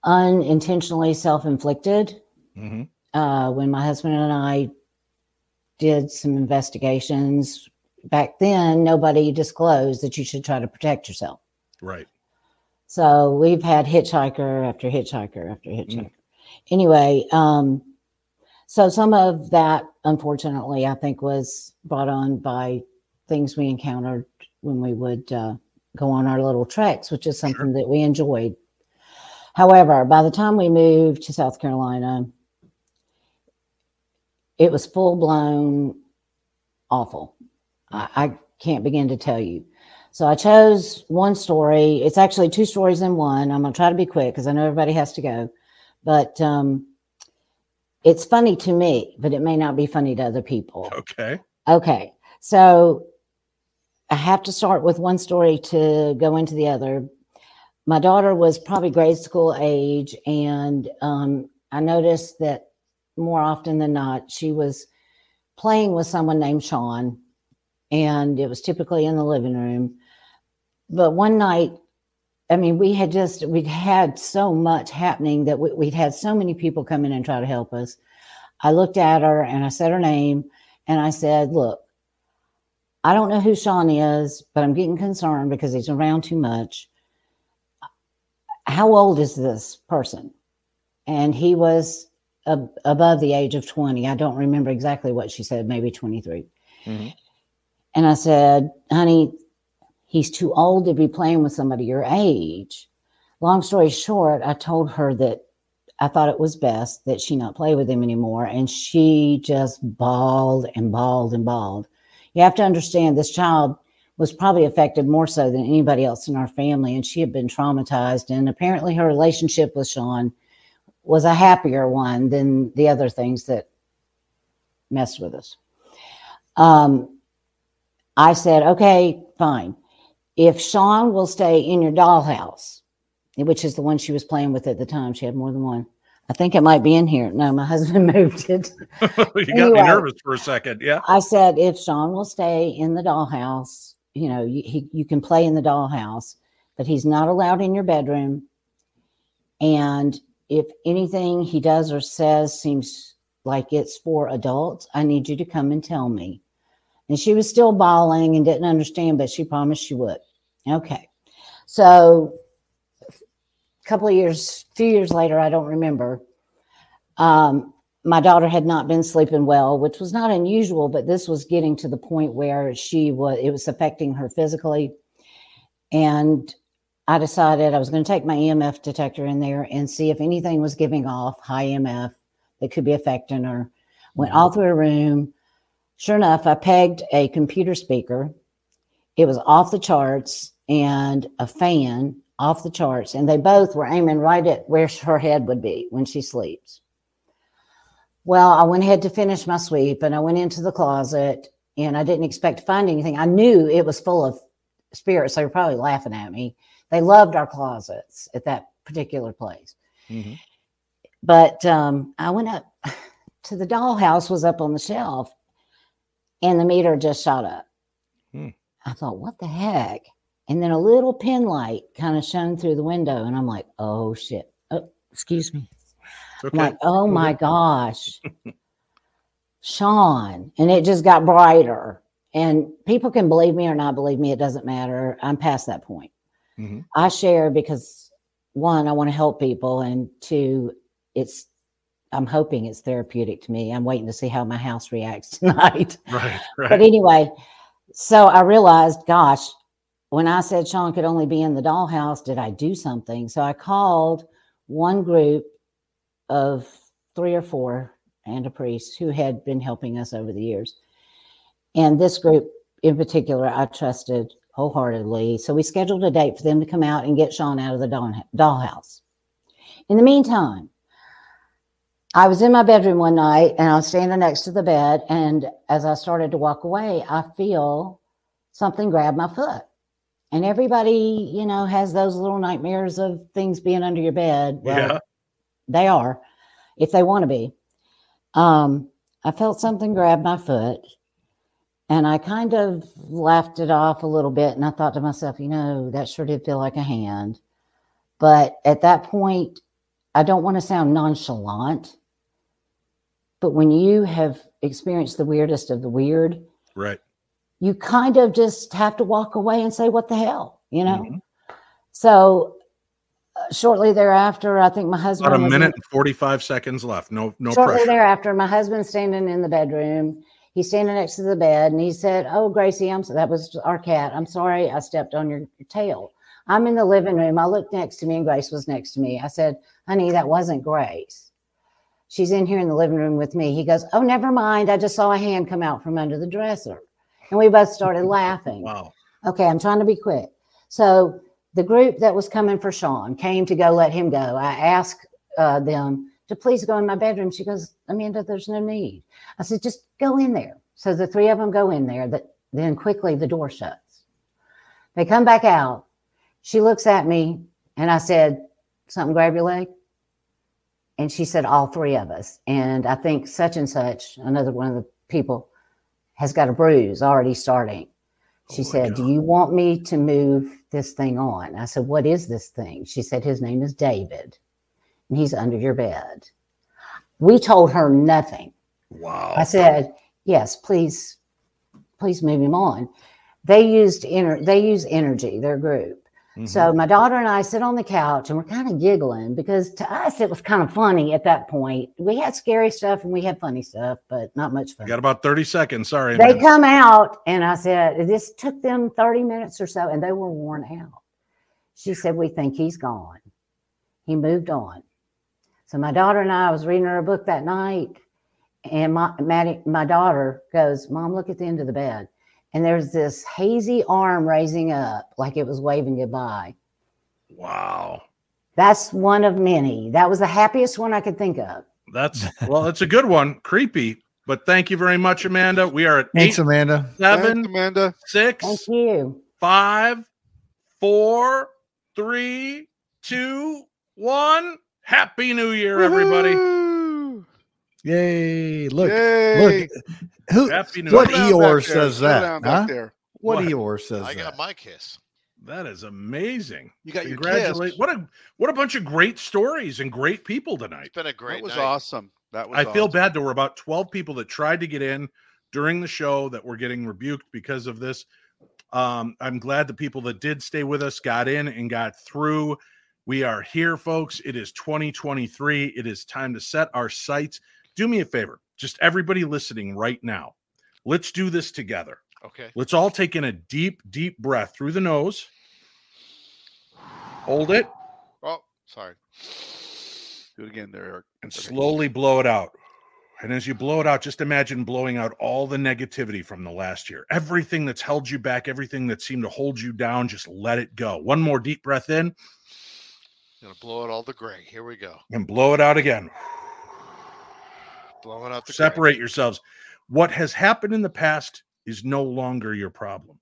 unintentionally self-inflicted. hmm uh, when my husband and I did some investigations back then, nobody disclosed that you should try to protect yourself. Right. So we've had hitchhiker after hitchhiker after hitchhiker. Anyway, um, so some of that, unfortunately, I think was brought on by things we encountered when we would uh, go on our little treks, which is something that we enjoyed. However, by the time we moved to South Carolina, it was full blown awful. I, I can't begin to tell you. So I chose one story. It's actually two stories in one. I'm going to try to be quick because I know everybody has to go. But um, it's funny to me, but it may not be funny to other people. Okay. Okay. So I have to start with one story to go into the other. My daughter was probably grade school age, and um, I noticed that more often than not, she was playing with someone named Sean, and it was typically in the living room. But one night, I mean, we had just, we'd had so much happening that we, we'd had so many people come in and try to help us. I looked at her and I said her name and I said, Look, I don't know who Sean is, but I'm getting concerned because he's around too much. How old is this person? And he was ab- above the age of 20. I don't remember exactly what she said, maybe 23. Mhm. And I said, honey, He's too old to be playing with somebody your age. Long story short, I told her that I thought it was best that she not play with him anymore. And she just bawled and bawled and bawled. You have to understand this child was probably affected more so than anybody else in our family. And she had been traumatized. And apparently her relationship with Sean was a happier one than the other things that messed with us. Um, I said, okay, fine. If Sean will stay in your dollhouse, which is the one she was playing with at the time, she had more than one. I think it might be in here. No, my husband moved it. you got me nervous for a second. Yeah. I said, if Sean will stay in the dollhouse, you know, you, he, you can play in the dollhouse, but he's not allowed in your bedroom. And if anything he does or says seems like it's for adults, I need you to come and tell me. And she was still bawling and didn't understand, but she promised she would. Okay. So a couple of years, few years later, I don't remember. Um, my daughter had not been sleeping well, which was not unusual, but this was getting to the point where she was, it was affecting her physically. And I decided I was going to take my EMF detector in there and see if anything was giving off high EMF that could be affecting her. Went all through her room. Sure enough, I pegged a computer speaker. It was off the charts and a fan off the charts. And they both were aiming right at where her head would be when she sleeps. Well, I went ahead to finish my sweep and I went into the closet and I didn't expect to find anything. I knew it was full of spirits. They were probably laughing at me. They loved our closets at that particular place. But um, I went up to the dollhouse was up on the shelf and the meter just shot up. Hmm. I thought, what the heck? And then a little pin light kind of shone through the window, and I'm like, oh shit. Oh, excuse me. It's I'm like, oh my gosh, Sean. And it just got brighter. And people can believe me or not believe me, it doesn't matter. I'm past that point. Mhm. I share because one, I want to help people, and two, it's I'm hoping it's therapeutic to me. I'm waiting to see how my house reacts tonight. Right. Right. But anyway, so I realized, gosh, when I said Sean could only be in the dollhouse, did I do something? So I called one group of three or four and a priest who had been helping us over the years. And this group in particular, I trusted wholeheartedly. So we scheduled a date for them to come out and get Sean out of the doll- dollhouse. In the meantime, I was in my bedroom one night and I was standing next to the bed. And as I started to walk away, I feel something grab my foot. And everybody, you know, has those little nightmares of things being under your bed. Well, Yeah. they are, if they want to be. Um, I felt something grab my foot and I kind of laughed it off a little bit. And I thought to myself, you know, that sure did feel like a hand. But at that point, I don't want to sound nonchalant, but when you have experienced the weirdest of the weird, Right. you kind of just have to walk away and say, what the hell, you know? Mhm. So uh, shortly thereafter, I think my husband About a was in- minute and 45 seconds left. No, no pressure. Shortly pressure. thereafter, my husband's standing in the bedroom. He's standing next to the bed and he said, Oh, Gracie, I'm so that was our cat. I'm sorry I stepped on your tail. I'm in the living room. I looked next to me and Grace was next to me. I said, Honey, that wasn't Grace. She's in here in the living room with me. He goes, Oh, never mind. I just saw a hand come out from under the dresser. And we both started laughing. Wow. Okay, I'm trying to be quick. So the group that was coming for Sean came to go let him go. I asked uh, them to please go in my bedroom. She goes, Amanda, there's no need. I said, just go in there. So the three of them go in there. That then quickly the door shuts. They come back out. She looks at me and I said, something grab your leg. And she said, all three of us. And I think such and such, another one of the people, has got a bruise already starting. She oh said, Do you want me to move this thing on? I said, What is this thing? She said, His name is David, and he's under your bed. We told her nothing. Wow. I said, Yes, please, please move him on. They used ener- they use energy, their group. So Mhm. my daughter and I sit on the couch and we're kind of giggling because to us it was kind of funny at that point. We had scary stuff and we had funny stuff, but not much fun. got about 30 seconds. Sorry. They come out and I said, This took them 30 minutes or so and they were worn out. She said, We think he's gone. He moved on. So my daughter and I was reading her a book that night, and my Maddie, my daughter goes, Mom, look at the end of the bed. And there's this hazy arm raising up like it was waving goodbye. Wow. That's one of many. That was the happiest one I could think of. That's well, that's a good one. Creepy. But thank you very much, Amanda. We are at Thanks, eight, Amanda. seven, Thanks, Amanda. six, Thank you. five, four, three, two, one. Happy New Year, everybody. Woohoo! Yay! Look, Yay. look. Who? What Year. Slow down Eeyore says that? Huh? What, What? Eeyore says I that? got my kiss. That is amazing. You got your Congratulate. kiss. What a what a bunch of great stories and great people tonight. It's been a great That was night. awesome. That was I feel awesome. bad. There were about 12 people that tried to get in during the show that were getting rebuked because of this. Um, I'm glad the people that did stay with us got in and got through. We are here, folks. It is 2023. It is time to set our sights. Do me a favor, just everybody listening right now. Let's do this together. Okay. Let's all take in a deep, deep breath through the nose. Hold it Oh, sorry. Do it again there, Eric. and slowly blow it out. And as you blow it out, just imagine blowing out all the negativity from the last year. Everything that's held you back, everything that seemed to hold you down, just let it go. One more deep breath in Gonna blow out all the gray. Here we go. and blow it out again. Blowing out the. Separate yourselves. What has happened in the past is no longer your problem.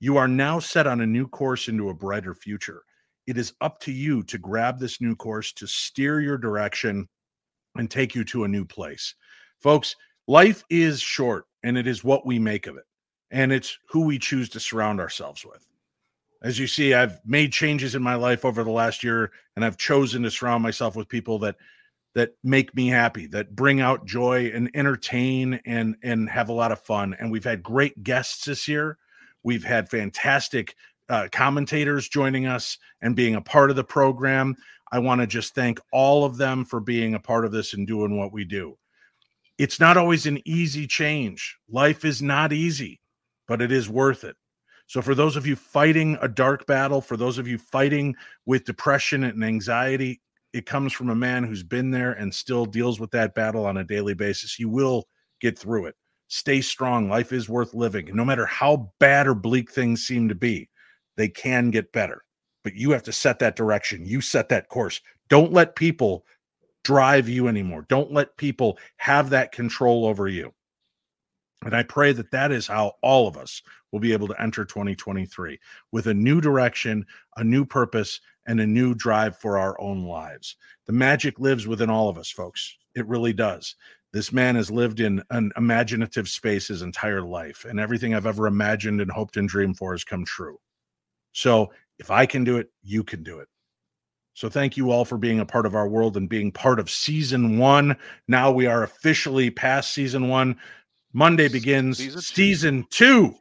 You are now set on a new course into a brighter future. It is up to you to grab this new course to steer your direction and take you to a new place. Folks, life is short and it is what we make of it. And it's who we choose to surround ourselves with. As you see, I've made changes in my life over the last year and I've chosen to surround myself with people that that make me happy, that bring out joy and entertain and and have a lot of fun. And we've had great guests this year. We've had fantastic uh, commentators joining us and being a part of the program. I want to just thank all of them for being a part of this and doing what we do. It's not always an easy change. Life is not easy, but it is worth it. So, for those of you fighting a dark battle, for those of you fighting with depression and anxiety, it comes from a man who's been there and still deals with that battle on a daily basis. You will get through it. Stay strong. Life is worth living. And no matter how bad or bleak things seem to be, they can get better. But you have to set that direction. You set that course. Don't let people drive you anymore. Don't let people have that control over you. And I pray that that is how all of us will be able to enter 2023 with a new direction, a new purpose, and a new drive for our own lives. The magic lives within all of us, folks. It really does. This man has lived in an imaginative space his entire life, and everything I've ever imagined and hoped and dreamed for has come true. So if I can do it, you can do it. So thank you all for being a part of our world and being part of season one. Now we are officially past season one. Monday begins Season season two. two.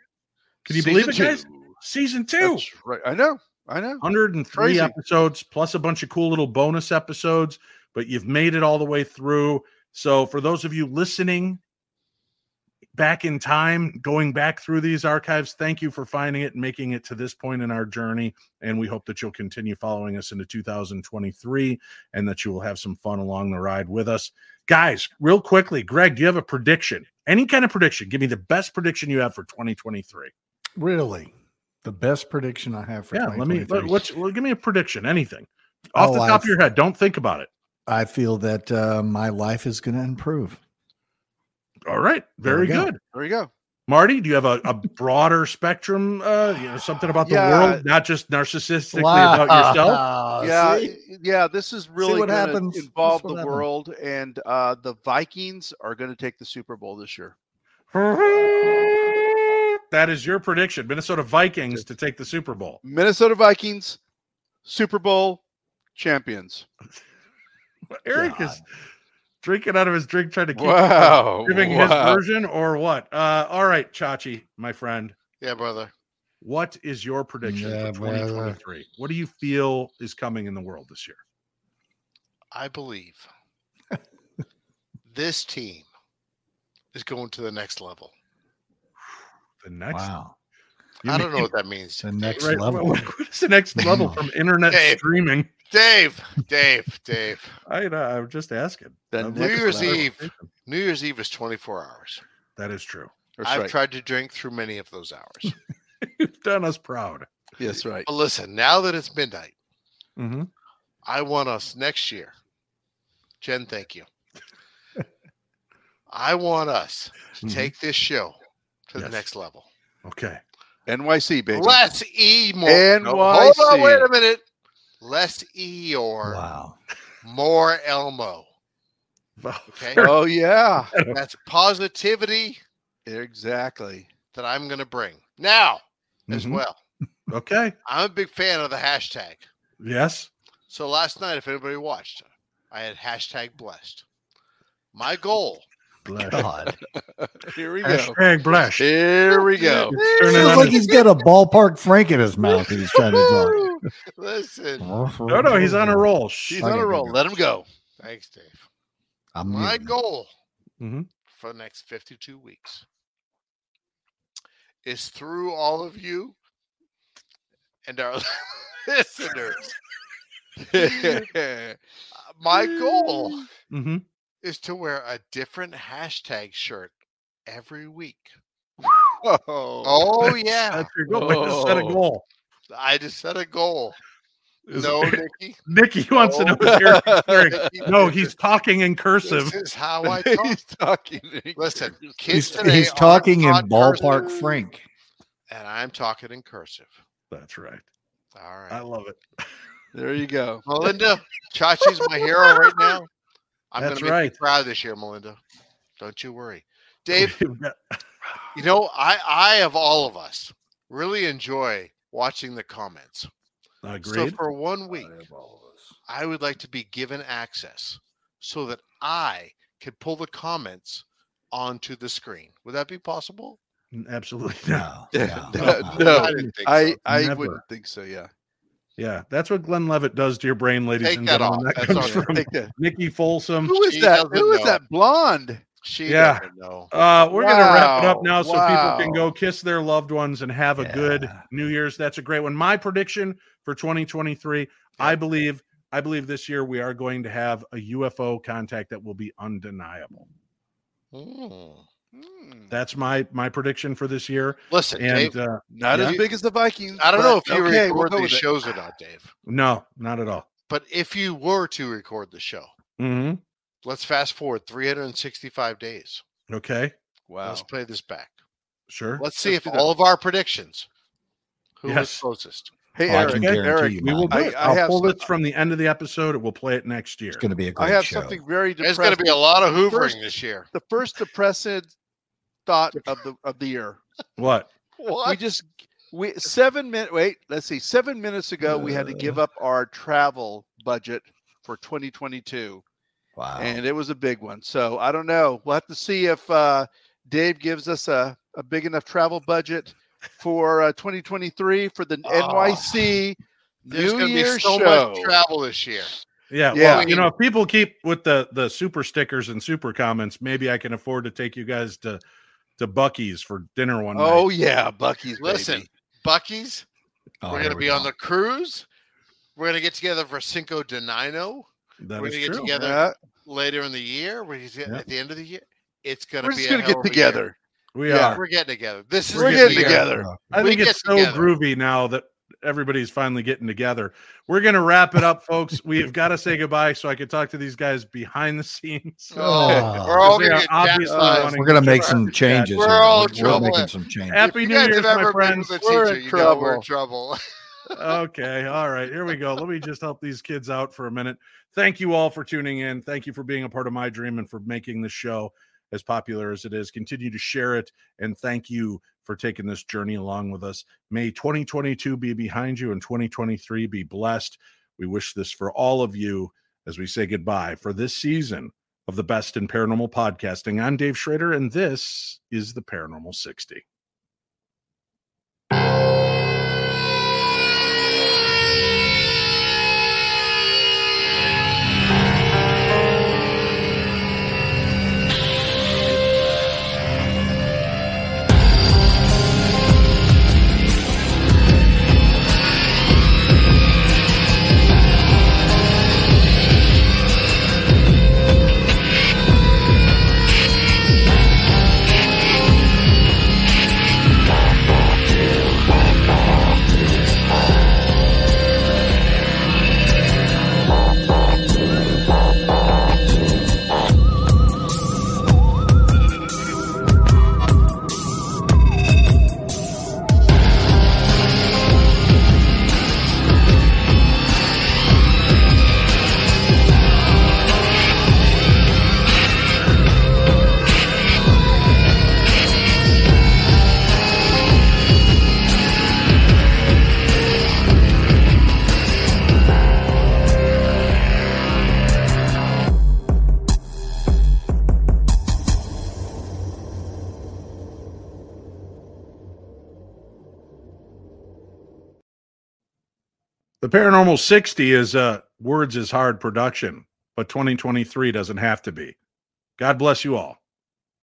Can you believe it, Season guys? two. Season two. That's right. I know. I know. 103 Crazy. episodes plus a bunch of cool little bonus episodes, but you've made it all the way through. So, for those of you listening back in time, going back through these archives, thank you for finding it and making it to this point in our journey. And we hope that you'll continue following us into 2023 and that you will have some fun along the ride with us. Guys, real quickly, Greg, do you have a prediction? Any kind of prediction? Give me the best prediction you have for 2023. Really, the best prediction I have for Yeah, let me let, 2023. what's well, give me a prediction, anything off Oh, the top I've- of your head. Don't think about it. I feel that uh, my life is going to improve. All right, There very go. good. There you go. Marty, do you have a, a broader spectrum? Uh, you know, something about the Yeah. world, not just narcissistically about yourself. yeah, See? yeah. This is really what going happens? to involve the happens. world, and uh, the Vikings are going to take the Super Bowl this year. That is your prediction. Minnesota Vikings to take the Super Bowl. Minnesota Vikings, Super Bowl champions. Eric is drinking out of his drink, trying to keep Wow, giving wow. his version or what? Uh, all right, Chachi, my friend. Yeah, brother. what is your prediction Yeah, for brother. 2023? What do you feel is coming in the world this year? I believe this team is going to the next level. The next Wow. You I don't know what that means. The next Right, level. What, what is the next level from internet Dave. streaming? Dave, Dave, Dave. I uh, I'm just asking. The I'm New Year's. Eve. New Year's Eve is 24 hours. That is true. That's I've right. tried to drink through many of those hours. You've done us proud. Yes, right. But listen, now that it's midnight, Mm-hmm. I want us next year. Jen, thank you. I want us to Mhm. take this show to the next level. Okay. NYC, baby. Less E more. No, hold on, wait a minute. Less E or Wow. more Elmo. Okay. Oh, yeah. That's positivity Exactly. that I'm going to bring. Now, as Mhm. well, Okay. I'm a big fan of the hashtag. Yes. So last night, if anybody watched, I had hashtag blessed. My goal. Bless. God. Here we go. Hashtag bless. Here we go. Turn it Sounds on like he's got a ballpark Frank in his mouth. He's trying to talk. Listen. No, no, he's on a roll. Shh. he's on a roll. Let him go. Thanks, Dave. I'm My muting. goal Mhm. for the next 52 weeks is through all of you and our listeners. My goal Mm-hmm. Is to wear a different hashtag shirt every week. Oh, Oh, yeah. That's your goal. Way to set a goal. I just set a goal. Is- No, Nikki. Nikki wants to know No. his Eric's No, he's talking in cursive. This is how I talk. he's talking. Listen, kids He's, today he's talking in ballpark cursive, Frank. and I'm talking in cursive. That's right. All right. I love it. There you go. Melinda, Chachi's my hero right now. I'm going to make right. you proud this year, Melinda. Don't you worry. Dave, you know, I, I of all of us really enjoy watching the comments. So for one week, I would like to be given access so that I could pull the comments onto the screen. Would that be possible? Absolutely not. No. Yeah, no, no, no. no. I didn't I. I wouldn't think so. Yeah. Yeah, that's what Glenn Levitt does to your brain, ladies Take and that gentlemen. off. That That's comes all from Take that. Nikki Folsom. Who is She that? doesn't Who is know. that blonde? She Yeah. doesn't know. Uh, we're gonna wrap it up now so people can go kiss their loved ones and have a good New Year's. That's a great one. My prediction for 2023, I believe, I believe this year we are going to have a UFO contact that will be undeniable. Mm. Hmm. That's my my prediction for this year. Listen, And Dave, uh, Not Yeah. as big as the Vikings. I don't but know if you okay, we'll record go these shows or not, Dave. no, not at all. But if you were to record the show, hmm let's fast forward 365 days. Okay, Wow. Let's play this back. sure. Let's see Let's if all of our predictions, who Yes. is closest. Hey, Oh, I Eric. can guarantee Eric, you we will do. I- it. I I'll have pull some- this from the end of the episode. We'll play it next year. It's going to be a great show. I have show. something very There's going to be a lot of hoovering First- this year. the first depressing thought of the of the year. What? We just we seven minutes. Wait, let's see. Seven minutes ago, we had to give Uh. up our travel budget for 2022, Wow. and it was a big one. So I don't know. We'll have to see if uh, Dave gives us a, a big enough travel budget for uh, 2023 for the Oh, NYC There's New going to Year's be so show. much travel this year. Yeah, Yeah. well, you know, if people keep with the the super stickers and super comments, maybe I can afford to take you guys to to Bucky's for dinner one Oh night. Oh yeah, Bucky's. Listen, baby. Bucky's, Oh, we're going to we be on the cruise. We're going to get together for Cinco de Nino That we're gonna get true. together Yeah, later in the year. We're gonna get Yeah. at the end of the year. It's going to be. we're be. just a gonna get of a year. together. We Yeah. are. We're getting together. This is We're getting year. together. I We think get it's so together. groovy now that everybody's finally getting together. We're gonna wrap it up, folks. We have got to say goodbye so I can talk to these guys behind the scenes. Oh. We're all They gonna get obviously jacked We're going to make some changes. We're all we're, trouble. we're making some changes. Happy New you guys Year's, my friends. with We're teacher, in you know we're in trouble. trouble. okay. All right. Here we go. Let me just help these kids out for a minute. Thank you all for tuning in. Thank you for being a part of my dream and for making the show as popular as it is. Continue to share it. And thank you for taking this journey along with us. May 2022 be behind you and 2023 be blessed. We wish this for all of you as we say goodbye for this season of the best in paranormal podcasting. I'm Dave Schrader, and this is the Paranormal 60. The Paranormal 60 is a words is hard production, but 2023 doesn't have to be. God bless you all.